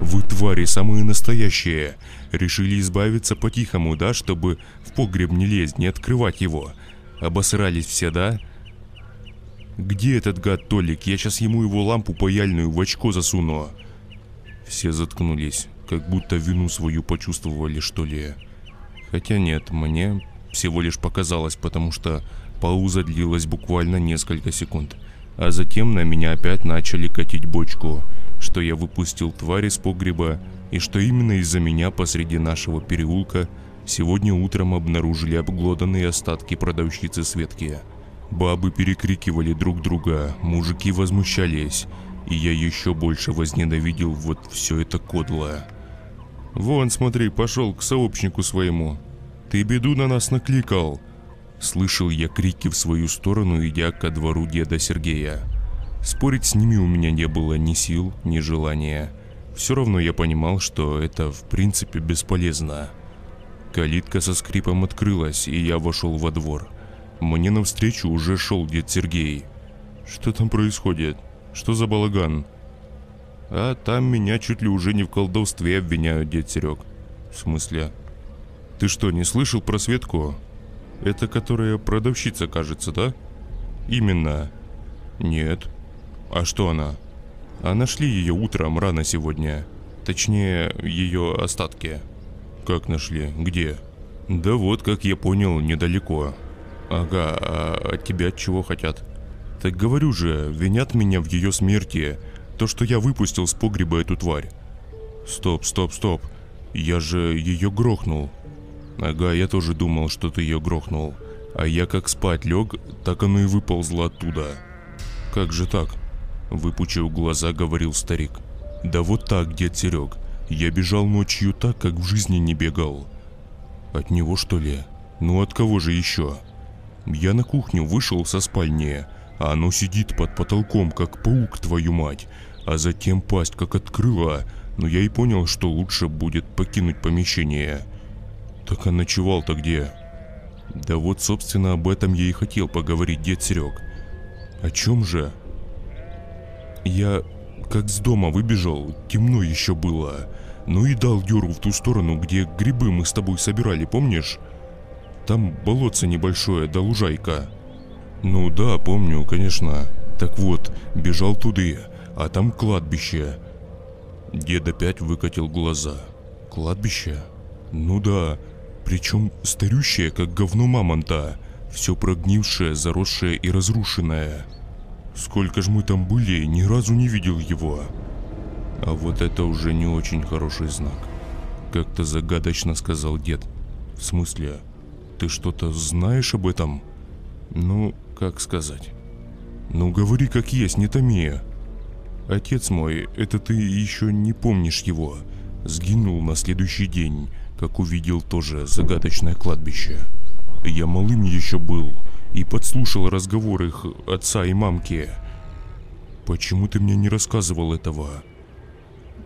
Вы твари самые настоящие. Решили избавиться по-тихому, да, чтобы в погреб не лезть, не открывать его. Обосрались все, да?» «Где этот гад Толик? Я сейчас ему его лампу паяльную в очко засуну». Все заткнулись, как будто вину свою почувствовали, что ли. Хотя нет, мне всего лишь показалось, потому что Пауза длилась буквально несколько секунд, а затем на меня опять начали катить бочку, что я выпустил тварь из погреба и что именно из-за меня посреди нашего переулка сегодня утром обнаружили обглоданные остатки продавщицы Светки. Бабы перекрикивали друг друга, мужики возмущались, и я еще больше возненавидел вот все это кодло. «Вон, смотри, пошел к сообщнику своему. Ты беду на нас накликал», Слышал я крики в свою сторону, идя ко двору деда Сергея. Спорить с ними у меня не было ни сил, ни желания. Все равно я понимал, что это в принципе бесполезно. Калитка со скрипом открылась, и я вошел во двор. Мне навстречу уже шел дед Сергей. Что там происходит? Что за балаган? А там меня чуть ли уже не в колдовстве обвиняют, дед Серег. В смысле? Ты что, не слышал про Светку? Это которая продавщица, кажется, да? Именно. Нет. А что она? А нашли ее утром рано сегодня. Точнее, ее остатки. Как нашли? Где? Да вот, как я понял, недалеко. Ага, а от тебя чего хотят? Так говорю же, винят меня в ее смерти. То, что я выпустил с погреба эту тварь. Стоп, стоп, стоп. Я же ее грохнул. Ага, я тоже думал, что ты ее грохнул. А я как спать лег, так оно и выползло оттуда. Как же так? Выпучив глаза, говорил старик. Да вот так, дед Серег. Я бежал ночью так, как в жизни не бегал. От него что ли? Ну от кого же еще? Я на кухню вышел со спальни, а оно сидит под потолком, как паук, твою мать. А затем пасть как открыла, но я и понял, что лучше будет покинуть помещение. Так а ночевал-то где? Да вот, собственно, об этом я и хотел поговорить, дед Серег. О чем же? Я как с дома выбежал, темно еще было. Ну и дал дёру в ту сторону, где грибы мы с тобой собирали, помнишь? Там болотце небольшое, да лужайка. Ну да, помню, конечно. Так вот, бежал туда, а там кладбище. Дед опять выкатил глаза. Кладбище? Ну да, причем старющее, как говно мамонта. Все прогнившее, заросшее и разрушенное. Сколько ж мы там были, ни разу не видел его. А вот это уже не очень хороший знак. Как-то загадочно сказал дед. В смысле, ты что-то знаешь об этом? Ну, как сказать? Ну, говори как есть, не томи. Отец мой, это ты еще не помнишь его. Сгинул на следующий день, как увидел тоже загадочное кладбище. Я малым еще был, и подслушал разговор их отца и мамки. Почему ты мне не рассказывал этого?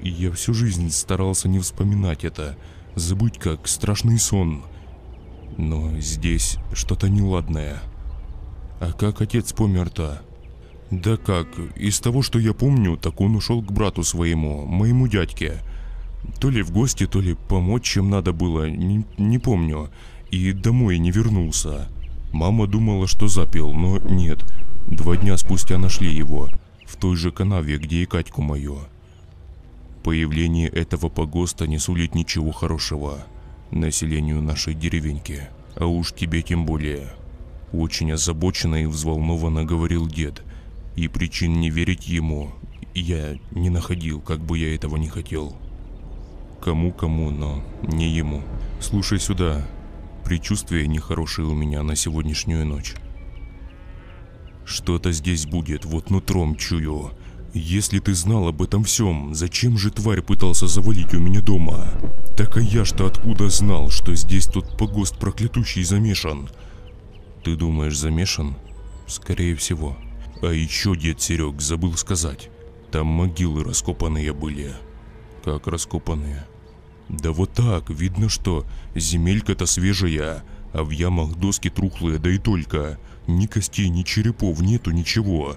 Я всю жизнь старался не вспоминать это, забыть как страшный сон. Но здесь что-то неладное. А как отец помер-то? Да как, из того, что я помню, так он ушел к брату своему, моему дядьке. То ли в гости, то ли помочь, чем надо было, не, не помню. И домой не вернулся. Мама думала, что запил, но нет. Два дня спустя нашли его. В той же канаве, где и Катьку мою. Появление этого погоста не сулит ничего хорошего населению нашей деревеньки. А уж тебе тем более. Очень озабоченно и взволнованно говорил дед. И причин не верить ему я не находил, как бы я этого не хотел. Кому-кому, но не ему. Слушай сюда, Предчувствие нехорошее у меня на сегодняшнюю ночь. Что-то здесь будет, вот нутром чую. Если ты знал об этом всем, зачем же тварь пытался завалить у меня дома? Так а я что откуда знал, что здесь тот погост проклятущий замешан? Ты думаешь, замешан? Скорее всего. А еще дед Серег забыл сказать. Там могилы раскопанные были. Как раскопанные? Да вот так, видно, что земелька-то свежая, а в ямах доски трухлые, да и только. Ни костей, ни черепов нету, ничего.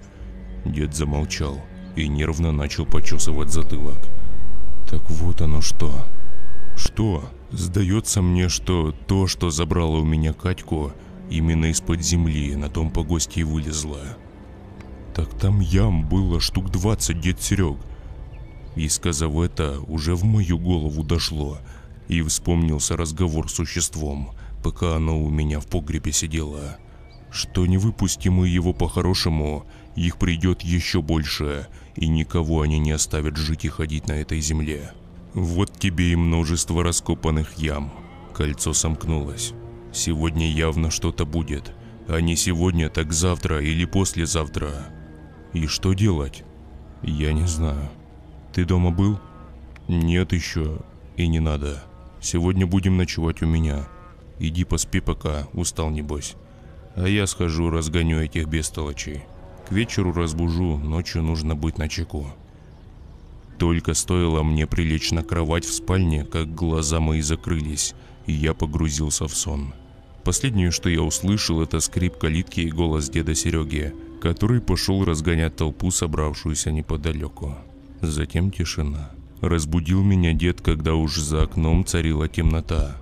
Дед замолчал и нервно начал почесывать затылок. Так вот оно что. Что? Сдается мне, что то, что забрало у меня Катьку, именно из-под земли на том погосте и вылезло. Так там ям было штук 20, дед Серег. И сказав это, уже в мою голову дошло, и вспомнился разговор с существом, пока оно у меня в погребе сидело. Что не выпустим мы его по-хорошему, их придет еще больше, и никого они не оставят жить и ходить на этой земле. Вот тебе и множество раскопанных ям. Кольцо сомкнулось. Сегодня явно что-то будет. А не сегодня, так завтра или послезавтра. И что делать? Я не знаю. Ты дома был? Нет еще. И не надо. Сегодня будем ночевать у меня. Иди поспи пока, устал небось. А я схожу, разгоню этих бестолочей. К вечеру разбужу, ночью нужно быть на чеку. Только стоило мне прилечь на кровать в спальне, как глаза мои закрылись, и я погрузился в сон. Последнее, что я услышал, это скрип калитки и голос деда Сереги, который пошел разгонять толпу, собравшуюся неподалеку. Затем тишина. Разбудил меня дед, когда уж за окном царила темнота.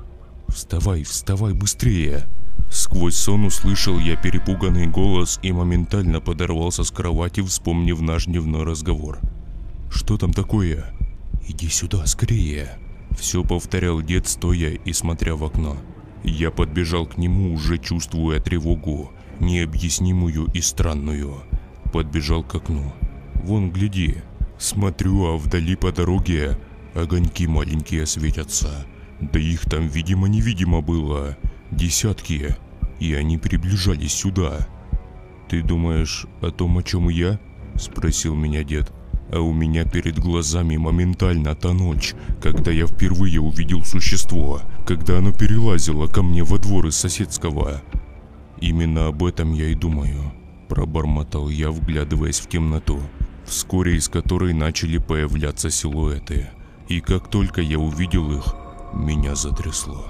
«Вставай, вставай быстрее!» Сквозь сон услышал я перепуганный голос и моментально подорвался с кровати, вспомнив наш дневной разговор. «Что там такое?» «Иди сюда, скорее!» Все повторял дед, стоя и смотря в окно. Я подбежал к нему, уже чувствуя тревогу, необъяснимую и странную. Подбежал к окну. «Вон, гляди!» Смотрю, а вдали по дороге огоньки маленькие светятся. Да их там видимо-невидимо было. Десятки. И они приближались сюда. «Ты думаешь о том, о чем я?» Спросил меня дед. А у меня перед глазами моментально та ночь, когда я впервые увидел существо, когда оно перелазило ко мне во двор из соседского. Именно об этом я и думаю, пробормотал я, вглядываясь в темноту, вскоре из которой начали появляться силуэты. И как только я увидел их, меня затрясло.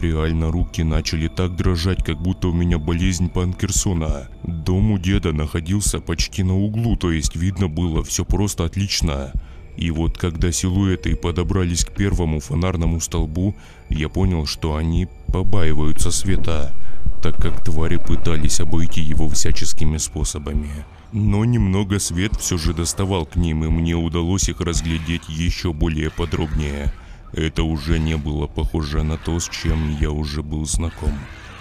Реально руки начали так дрожать, как будто у меня болезнь Панкерсона. Дом у деда находился почти на углу, то есть видно было все просто отлично. И вот когда силуэты подобрались к первому фонарному столбу, я понял, что они побаиваются света, так как твари пытались обойти его всяческими способами. Но немного свет все же доставал к ним, и мне удалось их разглядеть еще более подробнее – это уже не было похоже на то, с чем я уже был знаком.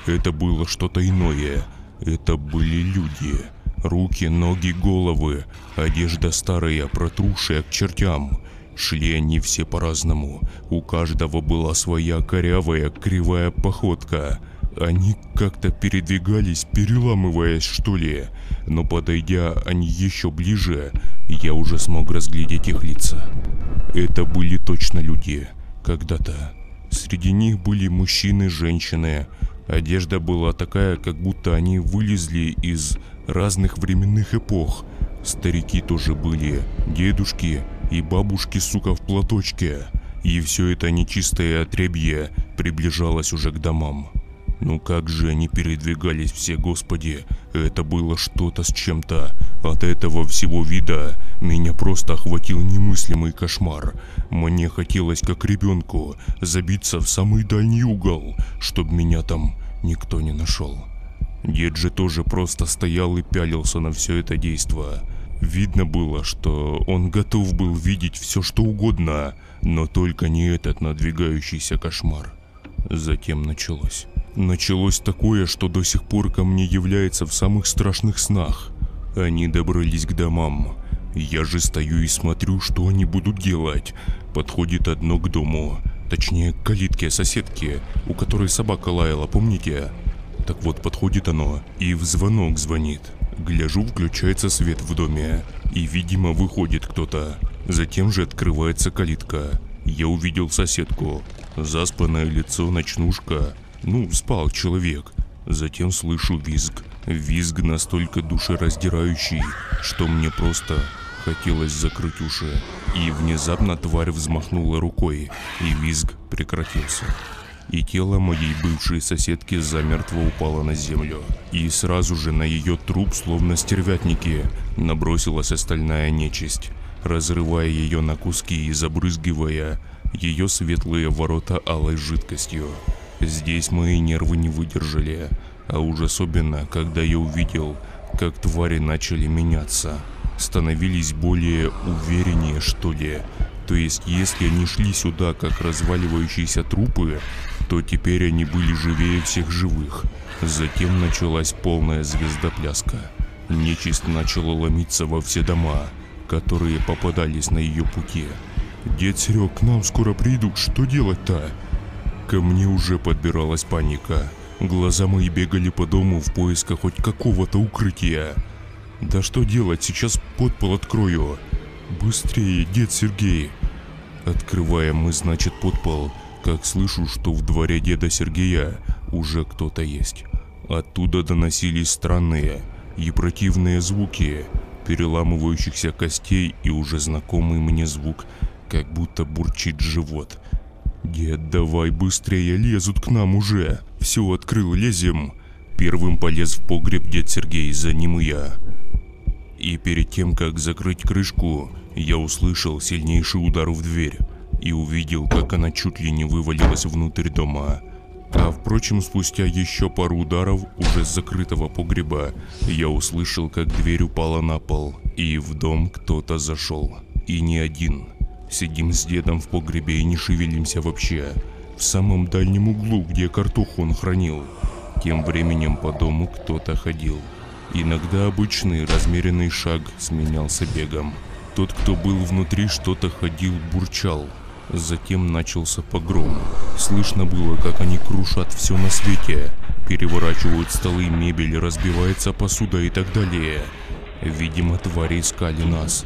Это было что-то иное. Это были люди. Руки, ноги, головы, одежда старая, протрушая к чертям. Шли они все по-разному. У каждого была своя корявая, кривая походка. Они как-то передвигались, переламываясь, что ли. Но подойдя они еще ближе, я уже смог разглядеть их лица. Это были точно люди когда-то. Среди них были мужчины, женщины. Одежда была такая, как будто они вылезли из разных временных эпох. Старики тоже были, дедушки и бабушки, сука, в платочке. И все это нечистое отребье приближалось уже к домам. Ну как же они передвигались все, господи. Это было что-то с чем-то. От этого всего вида меня просто охватил немыслимый кошмар. Мне хотелось, как ребенку, забиться в самый дальний угол, чтобы меня там никто не нашел. Дед же тоже просто стоял и пялился на все это действо. Видно было, что он готов был видеть все что угодно, но только не этот надвигающийся кошмар. Затем началось. Началось такое, что до сих пор ко мне является в самых страшных снах. Они добрались к домам. Я же стою и смотрю, что они будут делать. Подходит одно к дому, точнее к калитке соседки, у которой собака лаяла, помните? Так вот, подходит оно и в звонок звонит. Гляжу, включается свет в доме, и, видимо, выходит кто-то. Затем же открывается калитка. Я увидел соседку. Заспанное лицо, ночнушка, ну, спал человек. Затем слышу визг. Визг настолько душераздирающий, что мне просто хотелось закрыть уши. И внезапно тварь взмахнула рукой, и визг прекратился. И тело моей бывшей соседки замертво упало на землю. И сразу же на ее труп, словно стервятники, набросилась остальная нечисть, разрывая ее на куски и забрызгивая ее светлые ворота алой жидкостью. Здесь мои нервы не выдержали, а уж особенно, когда я увидел, как твари начали меняться. Становились более увереннее, что ли. То есть, если они шли сюда, как разваливающиеся трупы, то теперь они были живее всех живых. Затем началась полная звездопляска. Нечисть начала ломиться во все дома, которые попадались на ее пути. «Дед Серег, к нам скоро придут, что делать-то?» Ко мне уже подбиралась паника. Глаза мои бегали по дому в поисках хоть какого-то укрытия. Да что делать, сейчас подпол открою. Быстрее, дед Сергей. Открываем мы, значит, подпол, как слышу, что в дворе деда Сергея уже кто-то есть. Оттуда доносились странные и противные звуки, переламывающихся костей и уже знакомый мне звук, как будто бурчит живот – «Дед, давай быстрее, лезут к нам уже! Все открыл, лезем!» Первым полез в погреб дед Сергей, за ним и я. И перед тем, как закрыть крышку, я услышал сильнейший удар в дверь и увидел, как она чуть ли не вывалилась внутрь дома. А впрочем, спустя еще пару ударов уже с закрытого погреба, я услышал, как дверь упала на пол, и в дом кто-то зашел. И не один. Сидим с дедом в погребе и не шевелимся вообще. В самом дальнем углу, где картоху он хранил. Тем временем по дому кто-то ходил. Иногда обычный размеренный шаг сменялся бегом. Тот, кто был внутри, что-то ходил, бурчал. Затем начался погром. Слышно было, как они крушат все на свете. Переворачивают столы, мебель, разбивается посуда и так далее. Видимо, твари искали нас.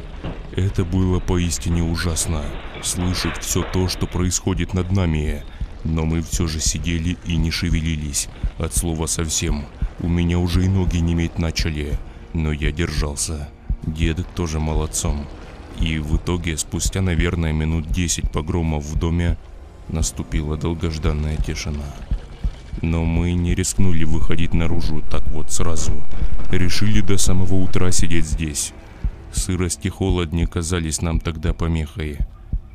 Это было поистине ужасно. Слышать все то, что происходит над нами. Но мы все же сидели и не шевелились. От слова совсем. У меня уже и ноги неметь начали. Но я держался. Дед тоже молодцом. И в итоге, спустя, наверное, минут 10 погромов в доме, наступила долгожданная тишина. Но мы не рискнули выходить наружу так вот сразу. Решили до самого утра сидеть здесь. Сырость и холод не казались нам тогда помехой.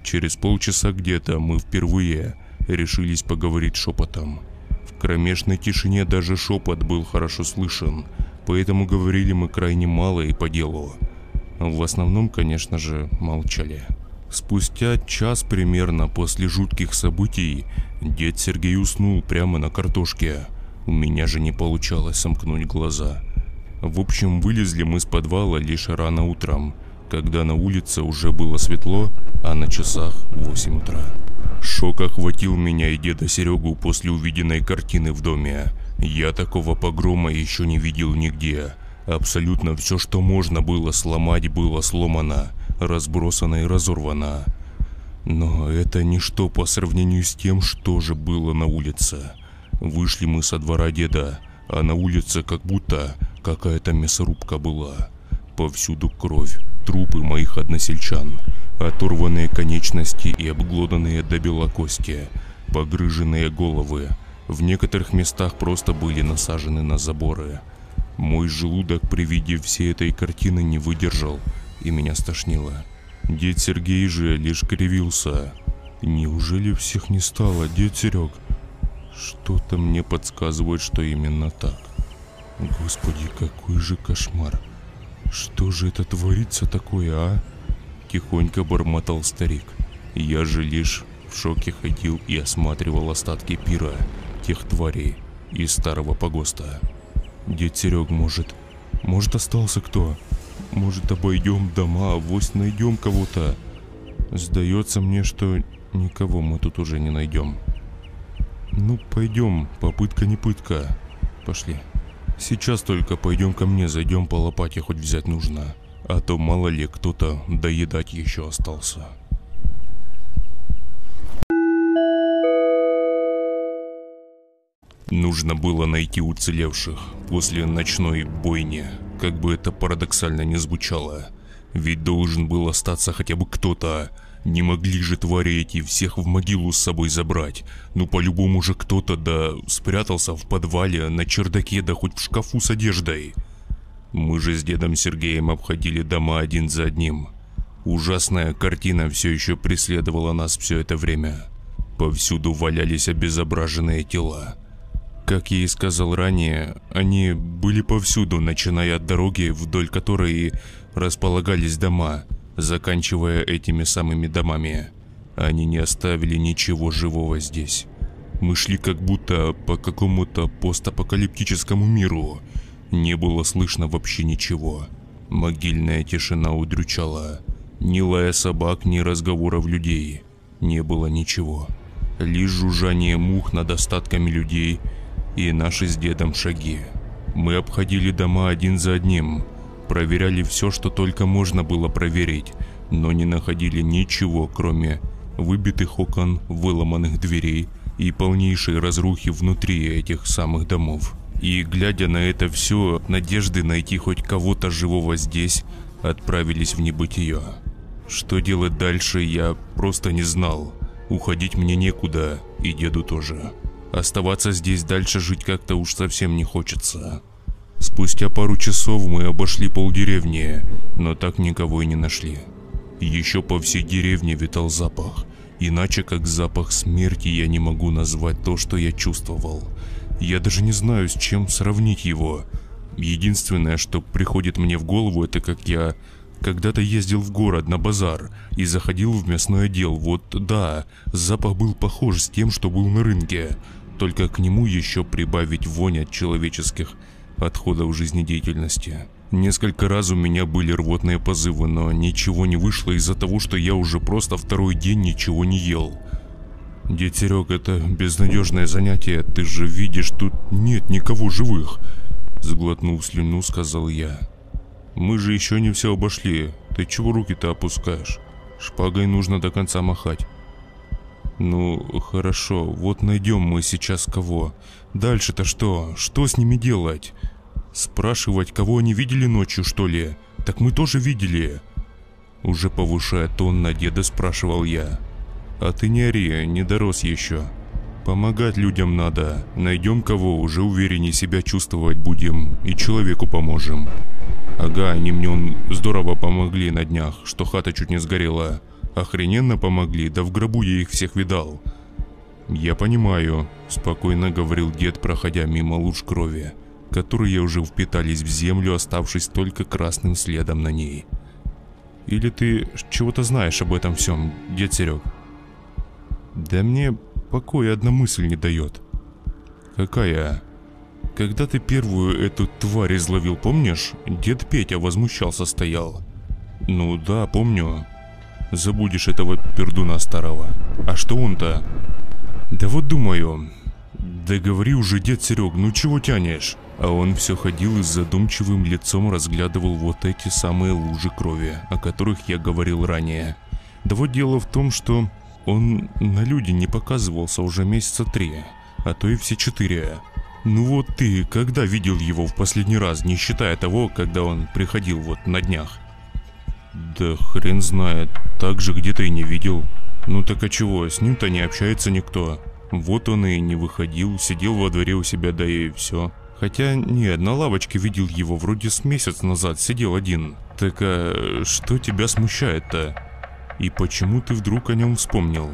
Через полчаса где-то мы впервые решились поговорить шепотом. В кромешной тишине даже шепот был хорошо слышен, поэтому говорили мы крайне мало и по делу. В основном, конечно же, молчали. Спустя час примерно после жутких событий дед Сергей уснул прямо на картошке. У меня же не получалось сомкнуть глаза. В общем, вылезли мы с подвала лишь рано утром, когда на улице уже было светло, а на часах 8 утра. Шок охватил меня и деда Серегу после увиденной картины в доме. Я такого погрома еще не видел нигде. Абсолютно все, что можно было сломать, было сломано, разбросано и разорвано. Но это ничто по сравнению с тем, что же было на улице. Вышли мы со двора деда, а на улице как будто какая-то мясорубка была. Повсюду кровь, трупы моих односельчан, оторванные конечности и обглоданные до бела кости, погрыженные головы. В некоторых местах просто были насажены на заборы. Мой желудок при виде всей этой картины не выдержал, и меня стошнило. Дед Сергей же лишь кривился. Неужели всех не стало, дед Серег? Что-то мне подсказывает, что именно так. Господи, какой же кошмар. Что же это творится такое, а? Тихонько бормотал старик. Я же лишь в шоке ходил и осматривал остатки пира, тех тварей из старого погоста. Дед Серег, может, может остался кто? Может обойдем дома, авось найдем кого-то? Сдается мне, что никого мы тут уже не найдем. Ну, пойдем, попытка не пытка. Пошли. Сейчас только пойдем ко мне, зайдем по лопате хоть взять нужно. А то мало ли кто-то доедать еще остался. Нужно было найти уцелевших после ночной бойни, как бы это парадоксально не звучало. Ведь должен был остаться хотя бы кто-то. Не могли же твари эти всех в могилу с собой забрать. Ну по-любому же кто-то да спрятался в подвале, на чердаке, да хоть в шкафу с одеждой. Мы же с дедом Сергеем обходили дома один за одним. Ужасная картина все еще преследовала нас все это время. Повсюду валялись обезображенные тела. Как я и сказал ранее, они были повсюду, начиная от дороги, вдоль которой располагались дома, заканчивая этими самыми домами. Они не оставили ничего живого здесь. Мы шли как будто по какому-то постапокалиптическому миру. Не было слышно вообще ничего. Могильная тишина удручала. Ни лая собак, ни разговоров людей. Не было ничего. Лишь жужжание мух над остатками людей – и наши с дедом шаги. Мы обходили дома один за одним, проверяли все, что только можно было проверить, но не находили ничего, кроме выбитых окон, выломанных дверей и полнейшей разрухи внутри этих самых домов. И глядя на это все, надежды найти хоть кого-то живого здесь отправились в небытие. Что делать дальше, я просто не знал. Уходить мне некуда, и деду тоже. Оставаться здесь дальше жить как-то уж совсем не хочется. Спустя пару часов мы обошли полдеревни, но так никого и не нашли. Еще по всей деревне витал запах. Иначе как запах смерти я не могу назвать то, что я чувствовал. Я даже не знаю, с чем сравнить его. Единственное, что приходит мне в голову, это как я когда-то ездил в город на базар и заходил в мясной отдел. Вот да, запах был похож с тем, что был на рынке. Только к нему еще прибавить вонь от человеческих отходов жизнедеятельности. Несколько раз у меня были рвотные позывы, но ничего не вышло из-за того, что я уже просто второй день ничего не ел. Дед Серег, это безнадежное занятие, ты же видишь, тут нет никого живых. Сглотнув слюну, сказал я. Мы же еще не все обошли, ты чего руки-то опускаешь? Шпагой нужно до конца махать. Ну, хорошо, вот найдем мы сейчас кого. Дальше-то что? Что с ними делать? Спрашивать, кого они видели ночью, что ли? Так мы тоже видели. Уже повышая тон на деда, спрашивал я. А ты не ори, не дорос еще. Помогать людям надо. Найдем кого, уже увереннее себя чувствовать будем и человеку поможем. Ага, они мне он здорово помогли на днях, что хата чуть не сгорела. Охрененно помогли, да в гробу я их всех видал. Я понимаю, спокойно говорил дед, проходя мимо луж крови которые уже впитались в землю, оставшись только красным следом на ней. Или ты чего-то знаешь об этом всем, дед Серег? Да мне покоя одна мысль не дает. Какая? Когда ты первую эту тварь изловил, помнишь? Дед Петя возмущался стоял. Ну да, помню. Забудешь этого пердуна старого. А что он-то? Да вот думаю. Да говори уже, дед Серег, ну чего тянешь? А он все ходил и с задумчивым лицом разглядывал вот эти самые лужи крови, о которых я говорил ранее. Да вот дело в том, что он на люди не показывался уже месяца три, а то и все четыре. Ну вот ты когда видел его в последний раз, не считая того, когда он приходил вот на днях? Да хрен знает, так же где-то и не видел. Ну так а чего, с ним-то не общается никто. Вот он и не выходил, сидел во дворе у себя, да и все. Хотя нет, на лавочке видел его, вроде с месяц назад сидел один. Так а что тебя смущает-то? И почему ты вдруг о нем вспомнил?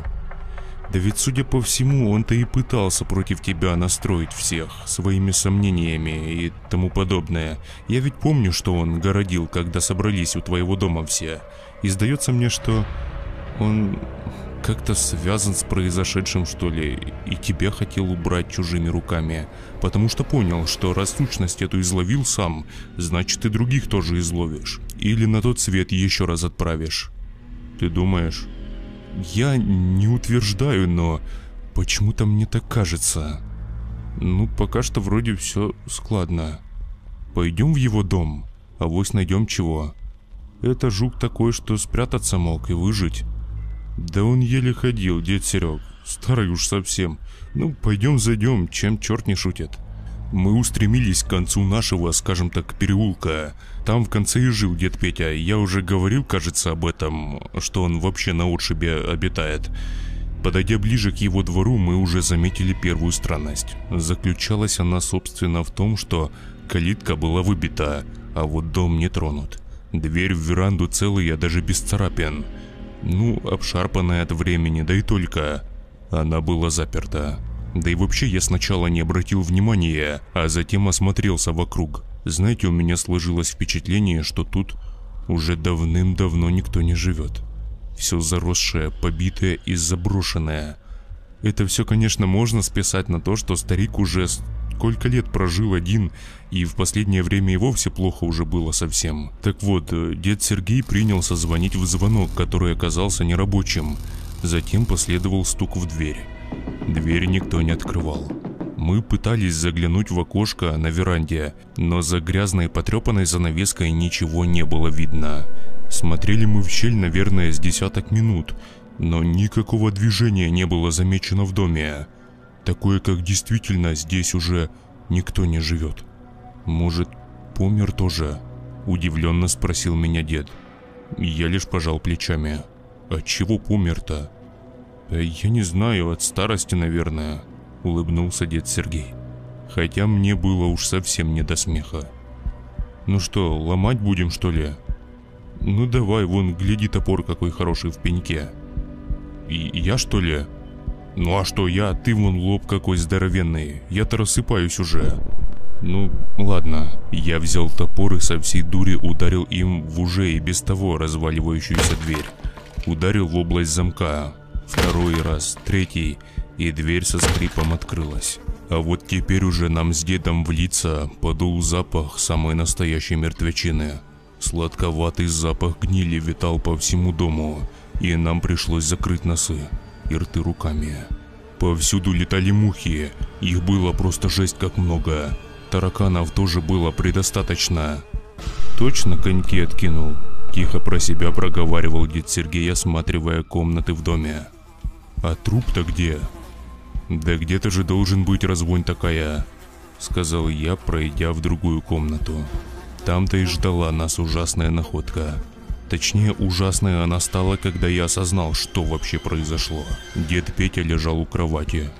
Да ведь, судя по всему, он-то и пытался против тебя настроить всех своими сомнениями и тому подобное. Я ведь помню, что он городил, когда собрались у твоего дома все. И сдается мне, что он как-то связан с произошедшим, что ли, и тебя хотел убрать чужими руками, потому что понял, что раз сущность эту изловил сам, значит и других тоже изловишь. Или на тот свет еще раз отправишь. Ты думаешь? Я не утверждаю, но почему-то мне так кажется. Ну, пока что вроде все складно. Пойдем в его дом, а вось найдем чего. Это жук такой, что спрятаться мог и выжить. Да он еле ходил, дед Серег. Старый уж совсем. Ну, пойдем зайдем, чем черт не шутит. Мы устремились к концу нашего, скажем так, переулка. Там в конце и жил дед Петя. Я уже говорил, кажется, об этом, что он вообще на отшибе обитает. Подойдя ближе к его двору, мы уже заметили первую странность. Заключалась она, собственно, в том, что калитка была выбита, а вот дом не тронут. Дверь в веранду целая, даже без царапин. Ну, обшарпанная от времени, да и только. Она была заперта. Да и вообще я сначала не обратил внимания, а затем осмотрелся вокруг. Знаете, у меня сложилось впечатление, что тут уже давным-давно никто не живет. Все заросшее, побитое и заброшенное. Это все, конечно, можно списать на то, что старик уже сколько лет прожил один, и в последнее время и вовсе плохо уже было совсем. Так вот, э, дед Сергей принялся звонить в звонок, который оказался нерабочим. Затем последовал стук в дверь. Дверь никто не открывал. Мы пытались заглянуть в окошко на веранде, но за грязной потрепанной занавеской ничего не было видно. Смотрели мы в щель, наверное, с десяток минут, но никакого движения не было замечено в доме. Такое, как действительно здесь уже никто не живет. Может, помер тоже? Удивленно спросил меня дед. Я лишь пожал плечами. А чего помер-то? Э, «Я не знаю, от старости, наверное», — улыбнулся дед Сергей. Хотя мне было уж совсем не до смеха. «Ну что, ломать будем, что ли?» «Ну давай, вон, гляди, топор какой хороший в пеньке». «И я, что ли?» «Ну а что я? Ты вон лоб какой здоровенный. Я-то рассыпаюсь уже». «Ну, ладно». Я взял топор и со всей дури ударил им в уже и без того разваливающуюся дверь. Ударил в область замка. Второй раз, третий, и дверь со скрипом открылась. А вот теперь уже нам с дедом в лица подул запах самой настоящей мертвечины. Сладковатый запах гнили витал по всему дому, и нам пришлось закрыть носы и рты руками. Повсюду летали мухи, их было просто жесть как много. Тараканов тоже было предостаточно. Точно коньки откинул? Тихо про себя проговаривал дед Сергей, осматривая комнаты в доме. А труп-то где? Да где-то же должен быть развонь такая, сказал я, пройдя в другую комнату. Там-то и ждала нас ужасная находка. Точнее, ужасная она стала, когда я осознал, что вообще произошло. Дед Петя лежал у кровати.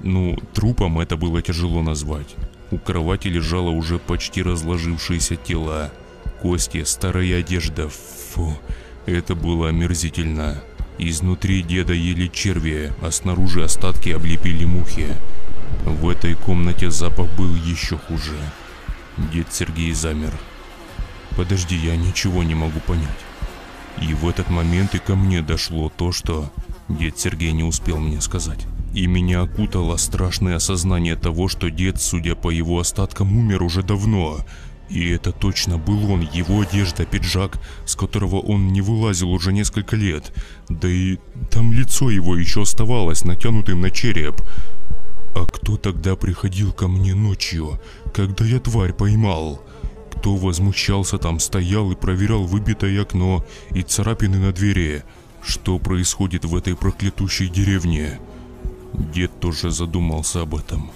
Ну, трупом это было тяжело назвать. У кровати лежало уже почти разложившееся тело. Кости, старая одежда. Фу, это было омерзительно. Изнутри деда ели черви, а снаружи остатки облепили мухи. В этой комнате запах был еще хуже. Дед Сергей замер. Подожди, я ничего не могу понять. И в этот момент и ко мне дошло то, что дед Сергей не успел мне сказать. И меня окутало страшное осознание того, что дед, судя по его остаткам, умер уже давно. И это точно был он, его одежда, пиджак, с которого он не вылазил уже несколько лет. Да и там лицо его еще оставалось натянутым на череп. А кто тогда приходил ко мне ночью, когда я тварь поймал? Кто возмущался там, стоял и проверял выбитое окно и царапины на двери? Что происходит в этой проклятущей деревне? Дед тоже задумался об этом.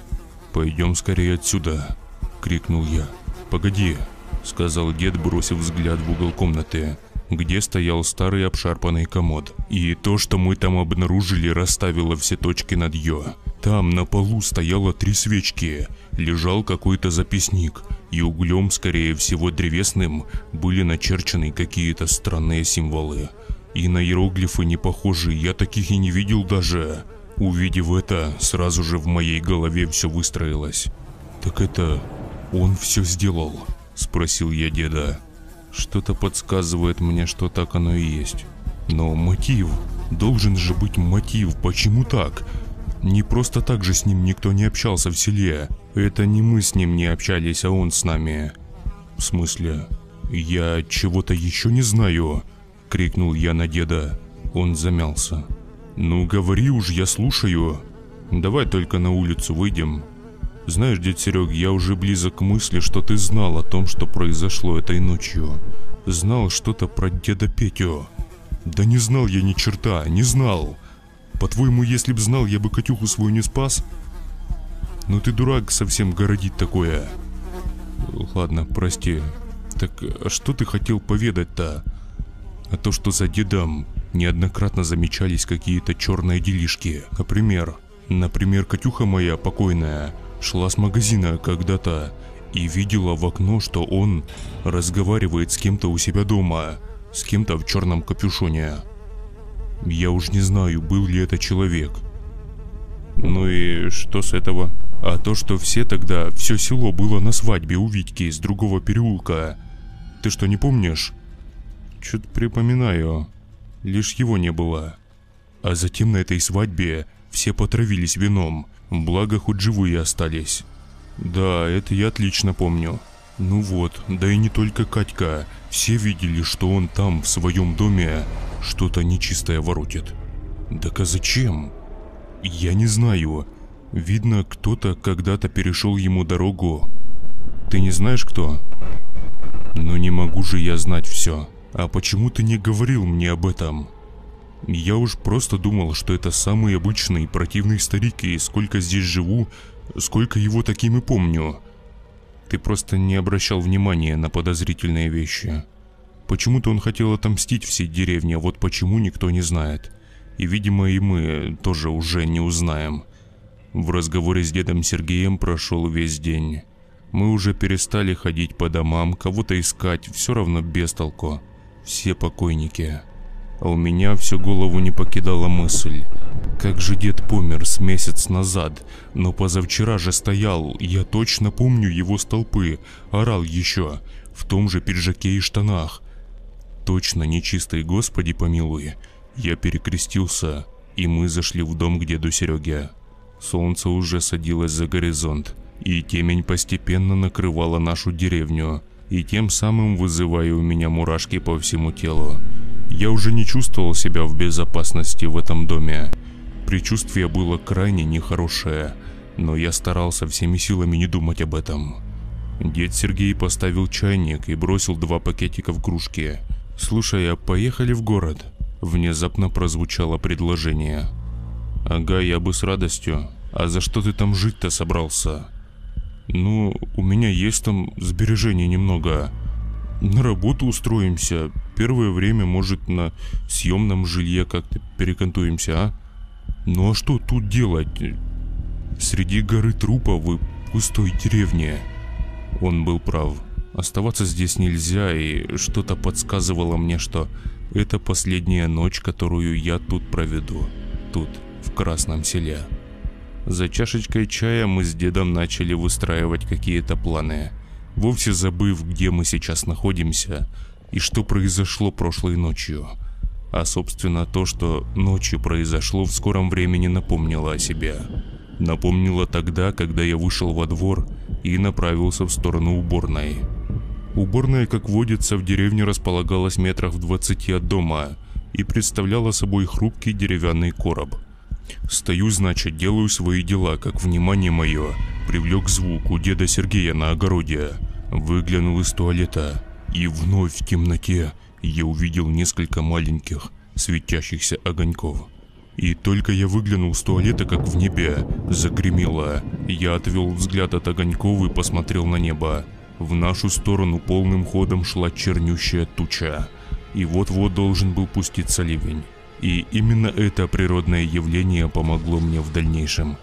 «Пойдем скорее отсюда!» — крикнул я. «Погоди!» — сказал дед, бросив взгляд в угол комнаты, где стоял старый обшарпанный комод. И то, что мы там обнаружили, расставило все точки над «ё». Там на полу стояло три свечки, лежал какой-то записник, и углем, скорее всего древесным, были начерчены какие-то странные символы. И на иероглифы не похожи, я таких и не видел даже. Увидев это, сразу же в моей голове все выстроилось. «Так это он все сделал?» – спросил я деда. «Что-то подсказывает мне, что так оно и есть. Но мотив, должен же быть мотив, почему так?» Не просто так же с ним никто не общался в селе. Это не мы с ним не общались, а он с нами. В смысле? Я чего-то еще не знаю? Крикнул я на деда. Он замялся. Ну говори уж, я слушаю. Давай только на улицу выйдем. Знаешь, дед Серег, я уже близок к мысли, что ты знал о том, что произошло этой ночью. Знал что-то про деда Петю. Да не знал я ни черта, не знал. По-твоему, если б знал, я бы Катюху свою не спас? Ну ты дурак совсем городить такое. Ладно, прости. Так а что ты хотел поведать-то? А то, что за дедом неоднократно замечались какие-то черные делишки. Например, например, Катюха моя покойная шла с магазина когда-то и видела в окно, что он разговаривает с кем-то у себя дома, с кем-то в черном капюшоне. Я уж не знаю, был ли это человек. Ну и что с этого? А то, что все тогда, все село было на свадьбе у Витьки из другого переулка. Ты что, не помнишь? Чё-то припоминаю. Лишь его не было. А затем на этой свадьбе все потравились вином, благо хоть живые остались. Да, это я отлично помню. Ну вот, да и не только Катька. Все видели, что он там, в своем доме, что-то нечистое воротит. Так а зачем? Я не знаю. Видно, кто-то когда-то перешел ему дорогу. Ты не знаешь кто? Но не могу же я знать все. А почему ты не говорил мне об этом? Я уж просто думал, что это самый обычный противный старик, и сколько здесь живу, сколько его таким и помню. Ты просто не обращал внимания на подозрительные вещи. Почему-то он хотел отомстить всей деревне, вот почему никто не знает. И, видимо, и мы тоже уже не узнаем. В разговоре с дедом Сергеем прошел весь день. Мы уже перестали ходить по домам, кого-то искать, все равно без толку. Все покойники. А у меня всю голову не покидала мысль. Как же дед помер с месяц назад, но позавчера же стоял, я точно помню его столпы, орал еще, в том же пиджаке и штанах. Точно нечистый Господи помилуй. Я перекрестился, и мы зашли в дом к деду Сереге. Солнце уже садилось за горизонт, и темень постепенно накрывала нашу деревню, и тем самым вызывая у меня мурашки по всему телу. Я уже не чувствовал себя в безопасности в этом доме. Причувствие было крайне нехорошее, но я старался всеми силами не думать об этом. Дед Сергей поставил чайник и бросил два пакетика в кружки. «Слушай, а поехали в город?» Внезапно прозвучало предложение. «Ага, я бы с радостью. А за что ты там жить-то собрался?» «Ну, у меня есть там сбережений немного. На работу устроимся. Первое время, может, на съемном жилье как-то перекантуемся, а? Ну а что тут делать? Среди горы трупов и пустой деревни». Он был прав. Оставаться здесь нельзя, и что-то подсказывало мне, что это последняя ночь, которую я тут проведу. Тут, в Красном селе. За чашечкой чая мы с дедом начали выстраивать какие-то планы, вовсе забыв, где мы сейчас находимся и что произошло прошлой ночью. А собственно то, что ночью произошло в скором времени напомнило о себе. Напомнило тогда, когда я вышел во двор и направился в сторону уборной. Уборная, как водится, в деревне располагалась метрах в 20 от дома и представляла собой хрупкий деревянный короб. Стою, значит, делаю свои дела, как внимание мое привлек звук у деда Сергея на огороде. Выглянул из туалета, и вновь в темноте я увидел несколько маленьких светящихся огоньков. И только я выглянул с туалета, как в небе загремело. Я отвел взгляд от огоньков и посмотрел на небо. В нашу сторону полным ходом шла чернющая туча. И вот-вот должен был пуститься ливень. И именно это природное явление помогло мне в дальнейшем.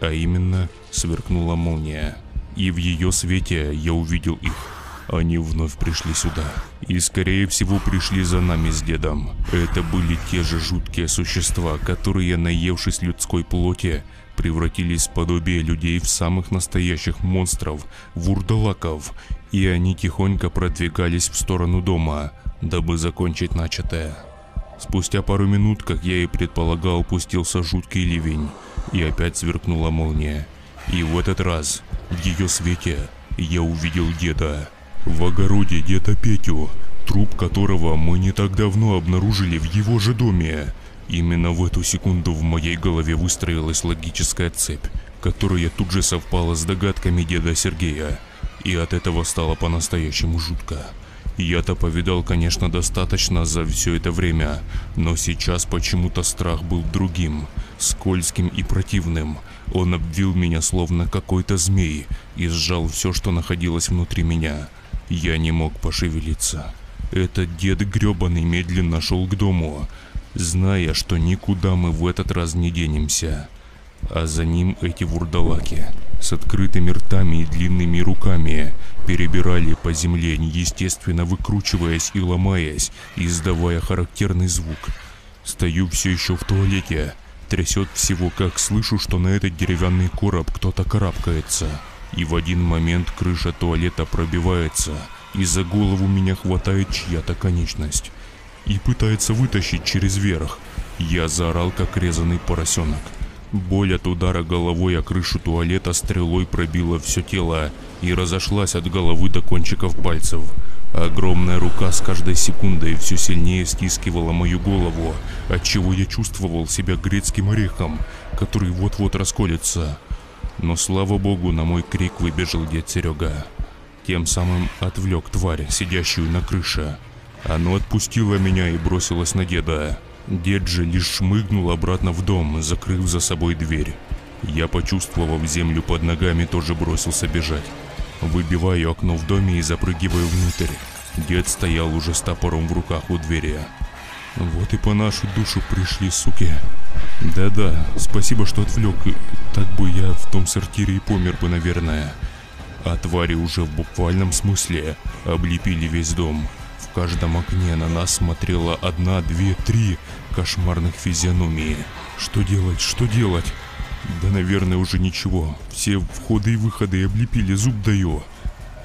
А именно, сверкнула молния. И в ее свете я увидел их. Они вновь пришли сюда. И скорее всего пришли за нами с дедом. Это были те же жуткие существа, которые, наевшись людской плоти, превратились в подобие людей в самых настоящих монстров, вурдалаков, и они тихонько продвигались в сторону дома, дабы закончить начатое. Спустя пару минут, как я и предполагал, пустился жуткий ливень, и опять сверкнула молния. И в этот раз, в ее свете, я увидел деда. В огороде деда Петю, труп которого мы не так давно обнаружили в его же доме. Именно в эту секунду в моей голове выстроилась логическая цепь, которая тут же совпала с догадками деда Сергея. И от этого стало по-настоящему жутко. Я-то повидал, конечно, достаточно за все это время, но сейчас почему-то страх был другим, скользким и противным. Он обвил меня словно какой-то змей и сжал все, что находилось внутри меня. Я не мог пошевелиться. Этот дед гребаный медленно шел к дому, зная, что никуда мы в этот раз не денемся. А за ним эти вурдалаки с открытыми ртами и длинными руками перебирали по земле, неестественно выкручиваясь и ломаясь, издавая характерный звук. Стою все еще в туалете, трясет всего, как слышу, что на этот деревянный короб кто-то карабкается. И в один момент крыша туалета пробивается, и за голову меня хватает чья-то конечность и пытается вытащить через верх. Я заорал, как резанный поросенок. Боль от удара головой о крышу туалета стрелой пробила все тело и разошлась от головы до кончиков пальцев. Огромная рука с каждой секундой все сильнее стискивала мою голову, отчего я чувствовал себя грецким орехом, который вот-вот расколется. Но слава богу, на мой крик выбежал дед Серега. Тем самым отвлек тварь, сидящую на крыше. Оно отпустило меня и бросилось на деда. Дед же лишь шмыгнул обратно в дом, закрыв за собой дверь. Я, почувствовав землю под ногами, тоже бросился бежать. Выбиваю окно в доме и запрыгиваю внутрь. Дед стоял уже с топором в руках у двери. Вот и по нашу душу пришли, суки. Да-да, спасибо, что отвлек. Так бы я в том сортире и помер бы, наверное. А твари уже в буквальном смысле облепили весь дом. В каждом окне на нас смотрела одна, две, три кошмарных физиономии. Что делать, что делать? Да, наверное, уже ничего. Все входы и выходы облепили, зуб даю.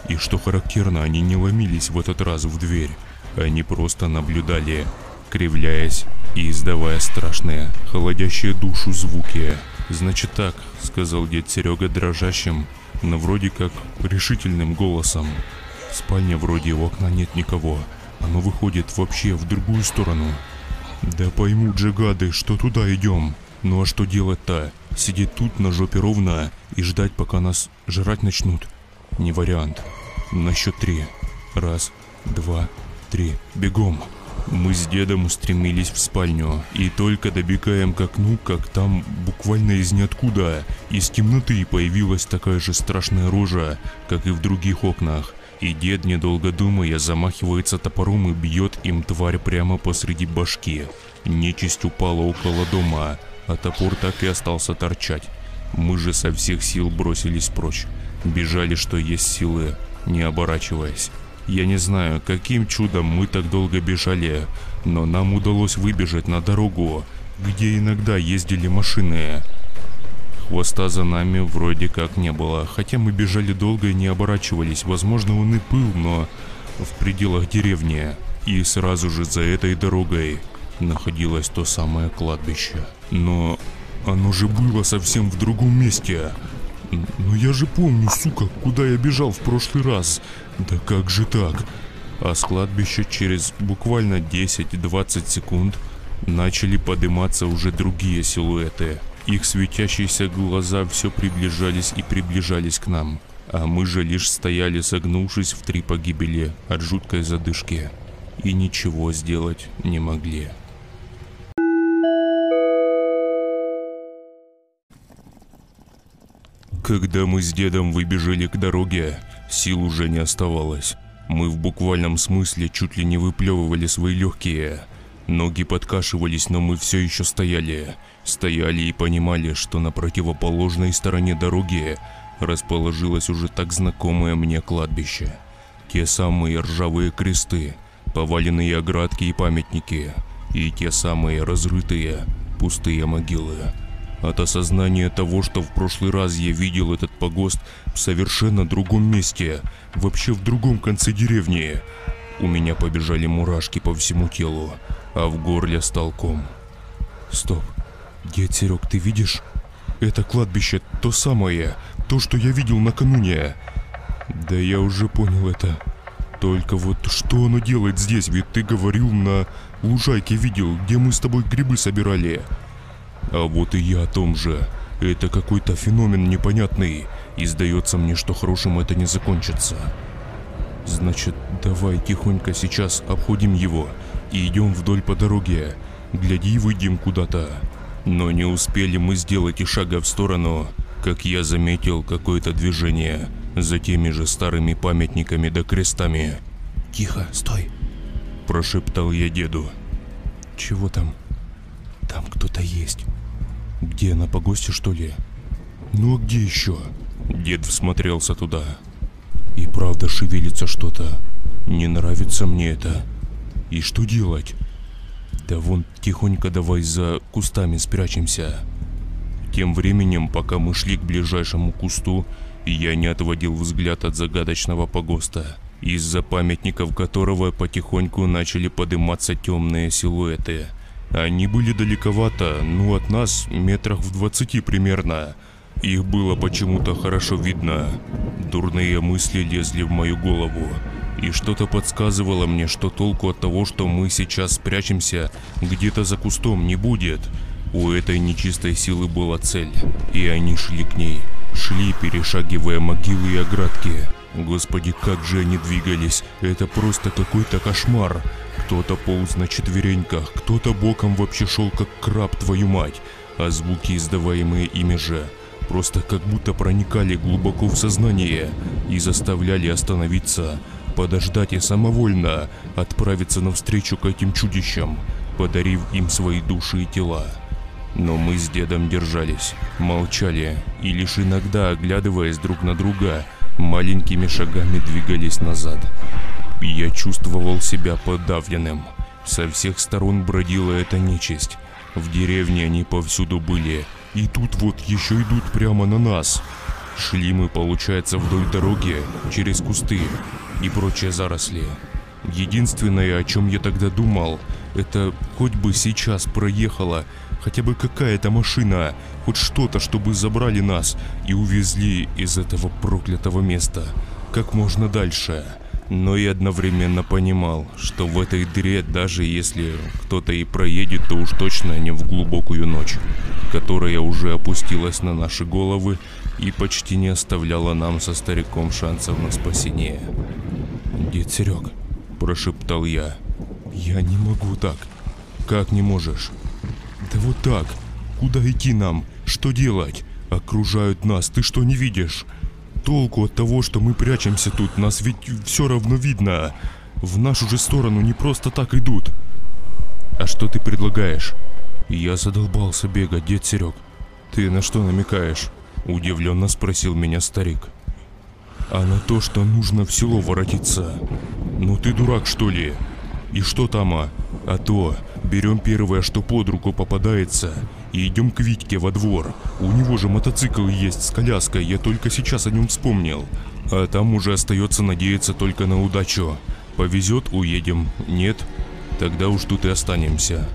И что характерно, они не ломились в этот раз в дверь. Они просто наблюдали, кривляясь и издавая страшные, холодящие душу звуки. «Значит так», — сказал дед Серега дрожащим, но вроде как решительным голосом. В спальне вроде у окна нет никого. Оно выходит вообще в другую сторону. Да поймут же гады, что туда идем. Ну а что делать-то? Сидеть тут на жопе ровно и ждать, пока нас жрать начнут? Не вариант. На счет три. Раз, два, три. Бегом. Мы с дедом устремились в спальню, и только добегаем к окну, как там буквально из ниоткуда, из темноты появилась такая же страшная рожа, как и в других окнах. И дед, недолго думая, замахивается топором и бьет им тварь прямо посреди башки. Нечисть упала около дома, а топор так и остался торчать. Мы же со всех сил бросились прочь. Бежали, что есть силы, не оборачиваясь. Я не знаю, каким чудом мы так долго бежали, но нам удалось выбежать на дорогу, где иногда ездили машины. Хвоста за нами вроде как не было, хотя мы бежали долго и не оборачивались. Возможно, он и был, но в пределах деревни. И сразу же за этой дорогой находилось то самое кладбище. Но оно же было совсем в другом месте. Но я же помню, сука, куда я бежал в прошлый раз. Да как же так? А с кладбища через буквально 10-20 секунд начали подниматься уже другие силуэты. Их светящиеся глаза все приближались и приближались к нам. А мы же лишь стояли согнувшись в три погибели от жуткой задышки. И ничего сделать не могли. Когда мы с дедом выбежали к дороге, сил уже не оставалось. Мы в буквальном смысле чуть ли не выплевывали свои легкие. Ноги подкашивались, но мы все еще стояли. Стояли и понимали, что на противоположной стороне дороги расположилось уже так знакомое мне кладбище. Те самые ржавые кресты, поваленные оградки и памятники, и те самые разрытые пустые могилы. От осознания того, что в прошлый раз я видел этот погост в совершенно другом месте, вообще в другом конце деревни, у меня побежали мурашки по всему телу, а в горле стал ком. Стоп. Дед Серег, ты видишь? Это кладбище то самое, то, что я видел накануне. Да я уже понял это. Только вот что оно делает здесь? Ведь ты говорил на лужайке видел, где мы с тобой грибы собирали. А вот и я о том же. Это какой-то феномен непонятный, и сдается мне, что хорошим это не закончится. Значит, давай тихонько сейчас обходим его и идем вдоль по дороге. Гляди, выйдем куда-то. Но не успели мы сделать и шага в сторону, как я заметил какое-то движение за теми же старыми памятниками да крестами. Тихо, стой. Прошептал я деду. Чего там? Там кто-то есть. Где, на погосте что ли? Ну а где еще? Дед всмотрелся туда. И правда шевелится что-то. Не нравится мне это. И что делать? Да вон тихонько давай за кустами спрячемся. Тем временем, пока мы шли к ближайшему кусту, я не отводил взгляд от загадочного погоста, из-за памятников которого потихоньку начали подниматься темные силуэты. Они были далековато, ну от нас метрах в двадцати примерно. Их было почему-то хорошо видно. Дурные мысли лезли в мою голову. И что-то подсказывало мне, что толку от того, что мы сейчас спрячемся где-то за кустом не будет. У этой нечистой силы была цель, и они шли к ней. Шли, перешагивая могилы и оградки. Господи, как же они двигались. Это просто какой-то кошмар. Кто-то полз на четвереньках, кто-то боком вообще шел как краб, твою мать. А звуки, издаваемые ими же, просто как будто проникали глубоко в сознание и заставляли остановиться, подождать и самовольно отправиться навстречу к этим чудищам. подарив им свои души и тела. Но мы с дедом держались, молчали и лишь иногда, оглядываясь друг на друга, маленькими шагами двигались назад. Я чувствовал себя подавленным. Со всех сторон бродила эта нечисть. В деревне они повсюду были. И тут вот еще идут прямо на нас. Шли мы, получается, вдоль дороги, через кусты и прочие заросли. Единственное, о чем я тогда думал, это хоть бы сейчас проехала хотя бы какая-то машина, хоть что-то, чтобы забрали нас и увезли из этого проклятого места как можно дальше. Но и одновременно понимал, что в этой дыре, даже если кто-то и проедет, то уж точно не в глубокую ночь, которая уже опустилась на наши головы и почти не оставляла нам со стариком шансов на спасение. «Дед Серег», – прошептал я, – «я не могу так». «Как не можешь?» «Да вот так. Куда идти нам? Что делать? Окружают нас, ты что не видишь? Толку от того, что мы прячемся тут, нас ведь все равно видно. В нашу же сторону не просто так идут». «А что ты предлагаешь?» «Я задолбался бегать, дед Серег. Ты на что намекаешь?» Удивленно спросил меня старик. «А на то, что нужно в село воротиться. Ну ты дурак, что ли? И что там, а? А то, берем первое, что под руку попадается, и идем к Витьке во двор. У него же мотоцикл есть с коляской, я только сейчас о нем вспомнил. А там уже остается надеяться только на удачу. Повезет, уедем. Нет? Тогда уж тут и останемся.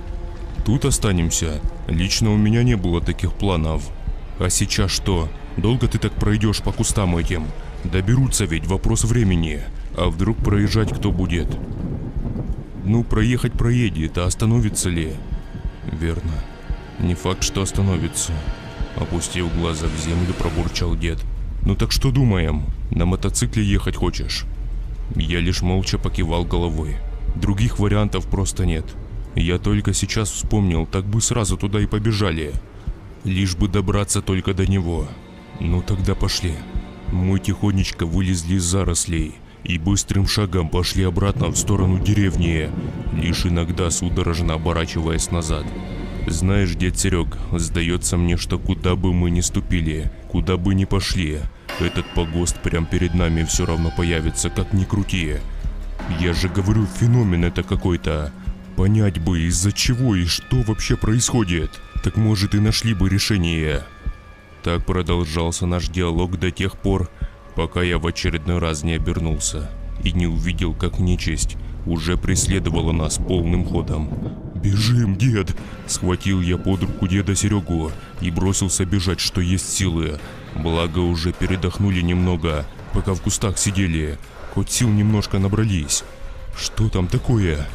Тут останемся. Лично у меня не было таких планов. А сейчас что? Долго ты так пройдешь по кустам этим? Доберутся ведь, вопрос времени. А вдруг проезжать кто будет? Ну, проехать проедет, а остановится ли? Верно. Не факт, что остановится. Опустив глаза в землю, пробурчал дед. Ну так что думаем? На мотоцикле ехать хочешь? Я лишь молча покивал головой. Других вариантов просто нет. Я только сейчас вспомнил, так бы сразу туда и побежали. Лишь бы добраться только до него. Ну тогда пошли. Мы тихонечко вылезли из зарослей и быстрым шагом пошли обратно в сторону деревни, лишь иногда судорожно оборачиваясь назад. Знаешь, дед Серег, сдается мне, что куда бы мы ни ступили, куда бы ни пошли, этот погост прям перед нами все равно появится, как ни крути. Я же говорю, феномен это какой-то. Понять бы, из-за чего и что вообще происходит. Так может и нашли бы решение. Так продолжался наш диалог до тех пор, пока я в очередной раз не обернулся и не увидел, как нечисть уже преследовала нас полным ходом. «Бежим, дед!» Схватил я под руку деда Серегу и бросился бежать, что есть силы. Благо уже передохнули немного, пока в кустах сидели. Хоть сил немножко набрались. Что там такое?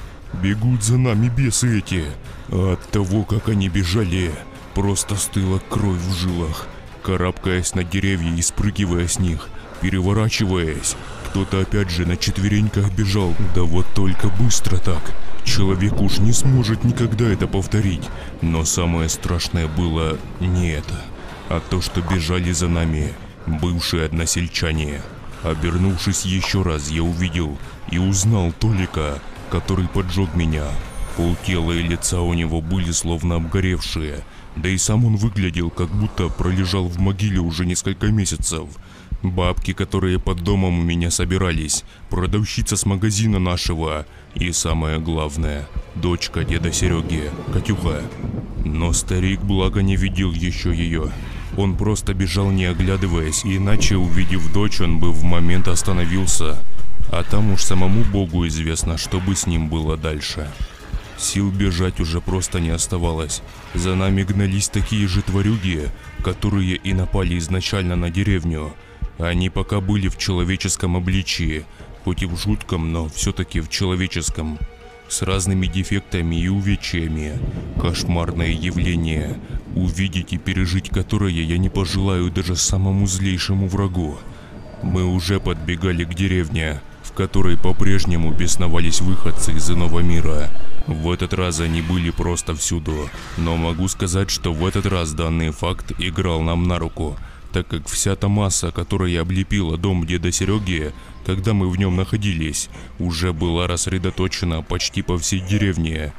Бегут за нами бесы эти. А от того, как они бежали, просто стыла кровь в жилах. Карабкаясь на деревья и спрыгивая с них, переворачиваясь. Кто-то опять же на четвереньках бежал, да вот только быстро так. Человек уж не сможет никогда это повторить. Но самое страшное было не это, а то, что бежали за нами бывшие односельчане. Обернувшись еще раз, я увидел и узнал Толика, который поджег меня. Полтела и лица у него были словно обгоревшие, да и сам он выглядел, как будто пролежал в могиле уже несколько месяцев. Бабки, которые под домом у меня собирались, продавщица с магазина нашего и самое главное, дочка деда Сереги, Катюха. Но старик благо не видел еще ее. Он просто бежал не оглядываясь, иначе увидев дочь, он бы в момент остановился. А там уж самому богу известно, что бы с ним было дальше. Сил бежать уже просто не оставалось. За нами гнались такие же тварюги, которые и напали изначально на деревню – они пока были в человеческом обличии, хоть и в жутком, но все-таки в человеческом. С разными дефектами и увечьями. Кошмарное явление, увидеть и пережить которое я не пожелаю даже самому злейшему врагу. Мы уже подбегали к деревне, в которой по-прежнему бесновались выходцы из иного мира. В этот раз они были просто всюду, но могу сказать, что в этот раз данный факт играл нам на руку – так как вся та масса, которая облепила дом деда Сереги, когда мы в нем находились, уже была рассредоточена почти по всей деревне.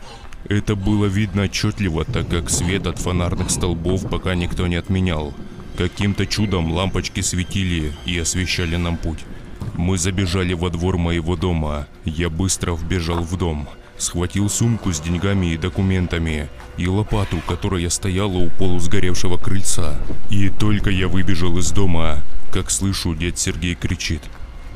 Это было видно отчетливо, так как свет от фонарных столбов пока никто не отменял. Каким-то чудом лампочки светили и освещали нам путь. Мы забежали во двор моего дома. Я быстро вбежал в дом. Схватил сумку с деньгами и документами и лопату, которая стояла у полусгоревшего крыльца. И только я выбежал из дома, как слышу, дед Сергей кричит.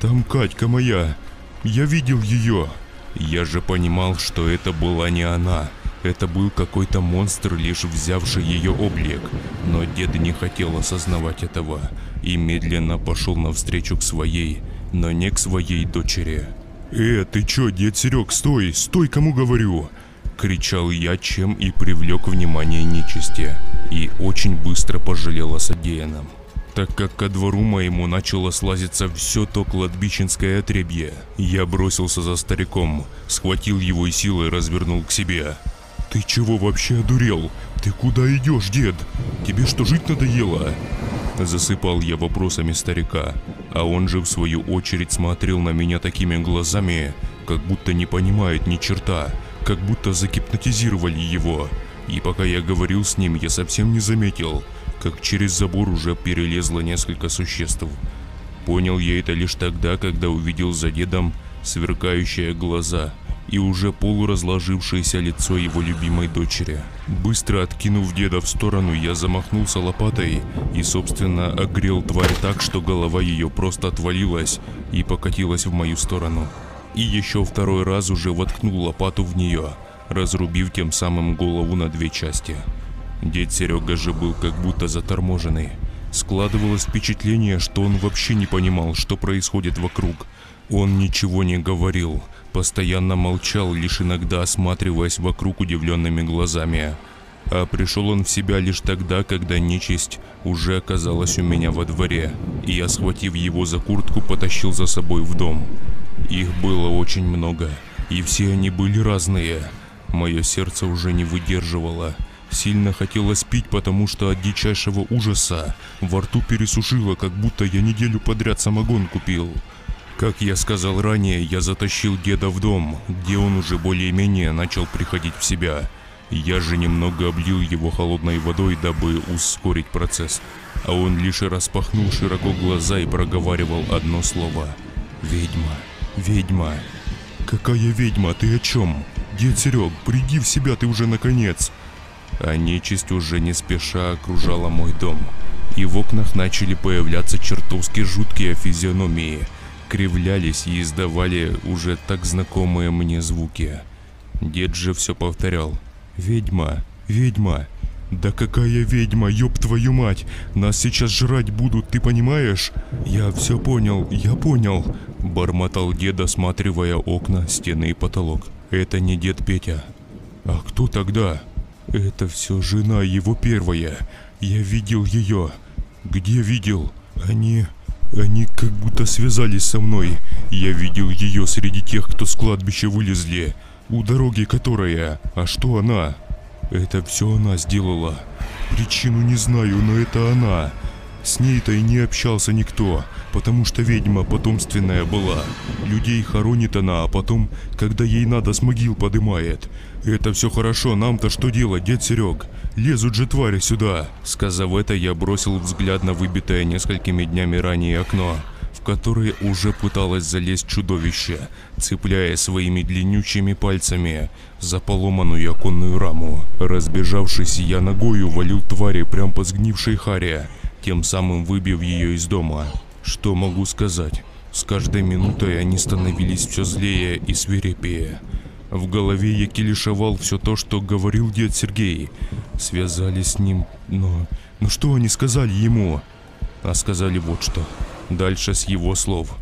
«Там Катька моя! Я видел ее!» Я же понимал, что это была не она. Это был какой-то монстр, лишь взявший ее облик. Но дед не хотел осознавать этого и медленно пошел навстречу к своей, но не к своей дочери. «Э, ты чё, дед Серег, стой, стой, кому говорю!» Кричал я, чем и привлек внимание нечисти. И очень быстро пожалел о содеянном так как ко двору моему начало слазиться все то кладбищенское отребье. Я бросился за стариком, схватил его и силой развернул к себе. «Ты чего вообще одурел? Ты куда идешь, дед? Тебе что, жить надоело?» Засыпал я вопросами старика, а он же в свою очередь смотрел на меня такими глазами, как будто не понимает ни черта, как будто загипнотизировали его. И пока я говорил с ним, я совсем не заметил, как через забор уже перелезло несколько существ. Понял я это лишь тогда, когда увидел за дедом сверкающие глаза и уже полуразложившееся лицо его любимой дочери. Быстро откинув деда в сторону, я замахнулся лопатой и, собственно, огрел тварь так, что голова ее просто отвалилась и покатилась в мою сторону. И еще второй раз уже воткнул лопату в нее, разрубив тем самым голову на две части. Дед Серега же был как будто заторможенный. Складывалось впечатление, что он вообще не понимал, что происходит вокруг. Он ничего не говорил, постоянно молчал, лишь иногда осматриваясь вокруг удивленными глазами. А пришел он в себя лишь тогда, когда нечисть уже оказалась у меня во дворе, и я, схватив его за куртку, потащил за собой в дом. Их было очень много, и все они были разные. Мое сердце уже не выдерживало – Сильно хотелось пить, потому что от дичайшего ужаса во рту пересушило, как будто я неделю подряд самогон купил. Как я сказал ранее, я затащил деда в дом, где он уже более-менее начал приходить в себя. Я же немного облил его холодной водой, дабы ускорить процесс. А он лишь распахнул широко глаза и проговаривал одно слово. «Ведьма, ведьма». «Какая ведьма? Ты о чем? Дед Серег, приди в себя ты уже наконец!» А нечисть уже не спеша окружала мой дом. И в окнах начали появляться чертовски жуткие физиономии, кривлялись и издавали уже так знакомые мне звуки. Дед же все повторял. «Ведьма, ведьма, да какая ведьма, ёб твою мать! Нас сейчас жрать будут, ты понимаешь? Я все понял, я понял!» Бормотал дед, осматривая окна, стены и потолок. «Это не дед Петя. А кто тогда?» Это все жена его первая. Я видел ее. Где видел? Они... Они как будто связались со мной. Я видел ее среди тех, кто с кладбища вылезли. У дороги которая. А что она? Это все она сделала. Причину не знаю, но это она. С ней-то и не общался никто, потому что ведьма потомственная была. Людей хоронит она, а потом, когда ей надо, с могил подымает. Это все хорошо, нам-то что делать, дед Серег? Лезут же твари сюда. Сказав это, я бросил взгляд на выбитое несколькими днями ранее окно, в которое уже пыталось залезть чудовище, цепляя своими длиннючими пальцами за поломанную оконную раму. Разбежавшись, я ногою валил твари прямо по сгнившей харе, тем самым выбив ее из дома. Что могу сказать? С каждой минутой они становились все злее и свирепее. В голове я килишевал все то, что говорил дед Сергей. Связали с ним, но... Но что они сказали ему? А сказали вот что. Дальше с его слов.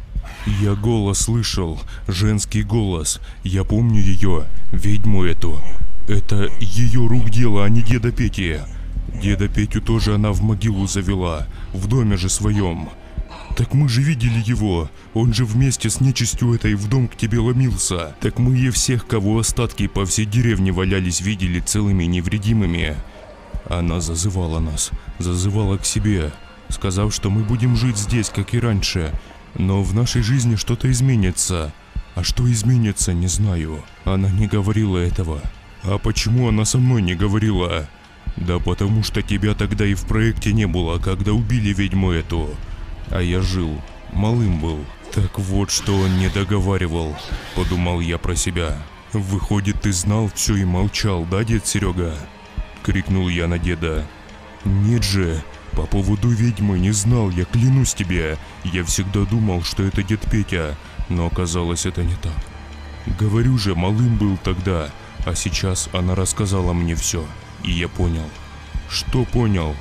Я голос слышал, женский голос. Я помню ее, ведьму эту. Это ее рук дело, а не деда Пети. Деда Петю тоже она в могилу завела, в доме же своем. Так мы же видели его. Он же вместе с нечистью этой в дом к тебе ломился. Так мы и всех, кого остатки по всей деревне валялись, видели целыми невредимыми. Она зазывала нас, зазывала к себе, сказав, что мы будем жить здесь, как и раньше. Но в нашей жизни что-то изменится. А что изменится, не знаю. Она не говорила этого. А почему она со мной не говорила? Да потому что тебя тогда и в проекте не было, когда убили ведьму эту. А я жил, малым был. Так вот, что он не договаривал, подумал я про себя. Выходит, ты знал все и молчал, да, дед Серега? Крикнул я на деда. Нет же, по поводу ведьмы не знал, я клянусь тебе. Я всегда думал, что это дед Петя, но оказалось это не так. Говорю же, малым был тогда, а сейчас она рассказала мне все, и я понял. Что понял?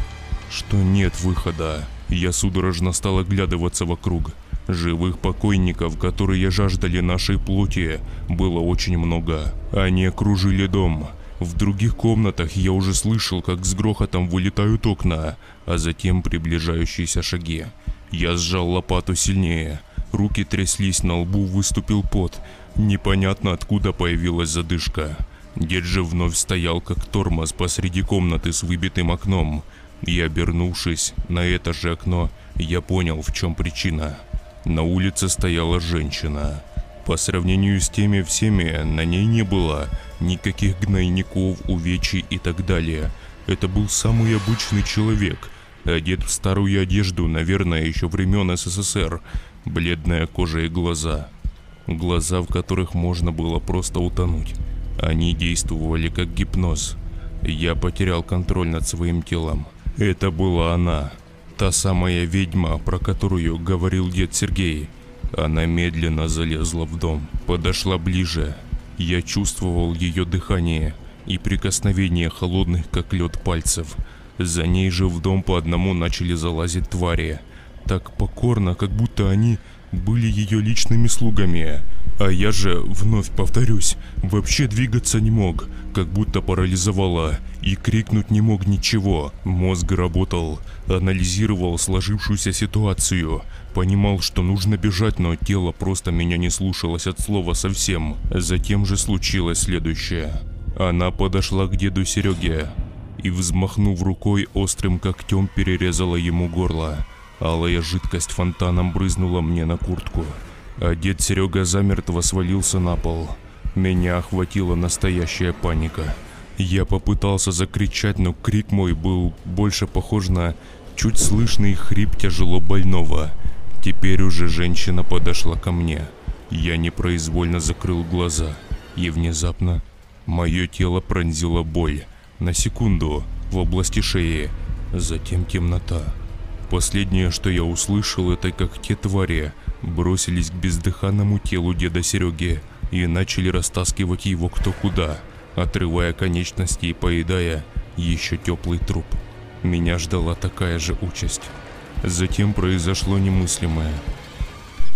Что нет выхода. Я судорожно стал оглядываться вокруг. Живых покойников, которые жаждали нашей плоти, было очень много. Они окружили дом. В других комнатах я уже слышал, как с грохотом вылетают окна, а затем приближающиеся шаги. Я сжал лопату сильнее. Руки тряслись, на лбу выступил пот. Непонятно откуда появилась задышка. Дед же вновь стоял как тормоз посреди комнаты с выбитым окном. И обернувшись на это же окно, я понял, в чем причина. На улице стояла женщина. По сравнению с теми всеми, на ней не было никаких гнойников, увечий и так далее. Это был самый обычный человек, одет в старую одежду, наверное, еще времен СССР, бледная кожа и глаза. Глаза, в которых можно было просто утонуть. Они действовали как гипноз. Я потерял контроль над своим телом. Это была она. Та самая ведьма, про которую говорил дед Сергей. Она медленно залезла в дом, подошла ближе. Я чувствовал ее дыхание и прикосновение холодных как лед пальцев. За ней же в дом по одному начали залазить твари. Так покорно, как будто они были ее личными слугами. А я же, вновь повторюсь, вообще двигаться не мог, как будто парализовало, и крикнуть не мог ничего. Мозг работал, анализировал сложившуюся ситуацию, понимал, что нужно бежать, но тело просто меня не слушалось от слова совсем. Затем же случилось следующее. Она подошла к деду Сереге и, взмахнув рукой, острым когтем перерезала ему горло. Алая жидкость фонтаном брызнула мне на куртку а дед Серега замертво свалился на пол. Меня охватила настоящая паника. Я попытался закричать, но крик мой был больше похож на чуть слышный хрип тяжело больного. Теперь уже женщина подошла ко мне. Я непроизвольно закрыл глаза, и внезапно мое тело пронзила боль. На секунду в области шеи, затем темнота. Последнее, что я услышал, это как те твари бросились к бездыханному телу деда Сереги и начали растаскивать его кто куда, отрывая конечности и поедая еще теплый труп. Меня ждала такая же участь. Затем произошло немыслимое.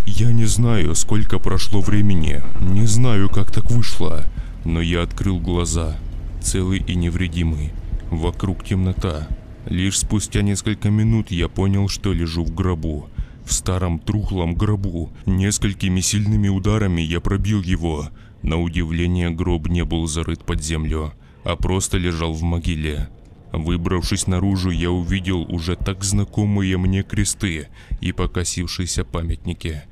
Я не знаю, сколько прошло времени, не знаю, как так вышло, но я открыл глаза, целый и невредимый. Вокруг темнота. Лишь спустя несколько минут я понял, что лежу в гробу – в старом трухлом гробу. Несколькими сильными ударами я пробил его. На удивление гроб не был зарыт под землю, а просто лежал в могиле. Выбравшись наружу, я увидел уже так знакомые мне кресты и покосившиеся памятники.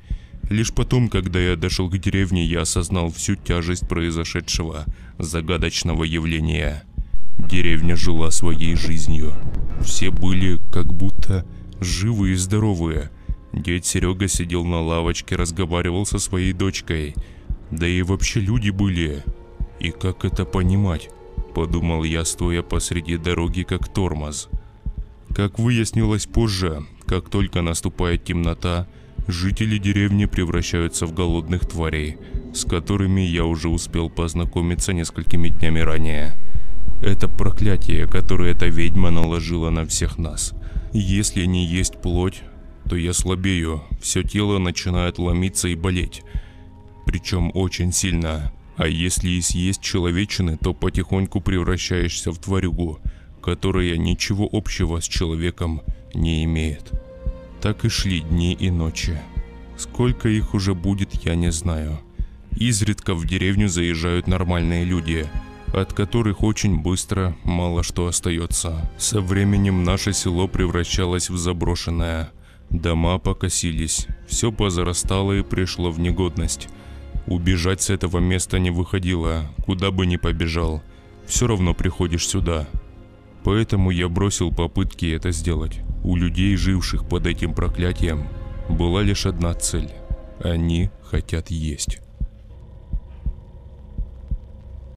Лишь потом, когда я дошел к деревне, я осознал всю тяжесть произошедшего загадочного явления. Деревня жила своей жизнью. Все были как будто живые и здоровые – Дед Серега сидел на лавочке, разговаривал со своей дочкой. Да и вообще люди были. И как это понимать? Подумал я, стоя посреди дороги, как тормоз. Как выяснилось позже, как только наступает темнота, жители деревни превращаются в голодных тварей, с которыми я уже успел познакомиться несколькими днями ранее. Это проклятие, которое эта ведьма наложила на всех нас. Если не есть плоть, то я слабею, все тело начинает ломиться и болеть. Причем очень сильно. А если и съесть человечины, то потихоньку превращаешься в тварюгу, которая ничего общего с человеком не имеет. Так и шли дни и ночи. Сколько их уже будет, я не знаю. Изредка в деревню заезжают нормальные люди, от которых очень быстро мало что остается. Со временем наше село превращалось в заброшенное – Дома покосились, все позарастало и пришло в негодность. Убежать с этого места не выходило, куда бы ни побежал. все равно приходишь сюда. Поэтому я бросил попытки это сделать. У людей, живших под этим проклятием, была лишь одна цель. Они хотят есть.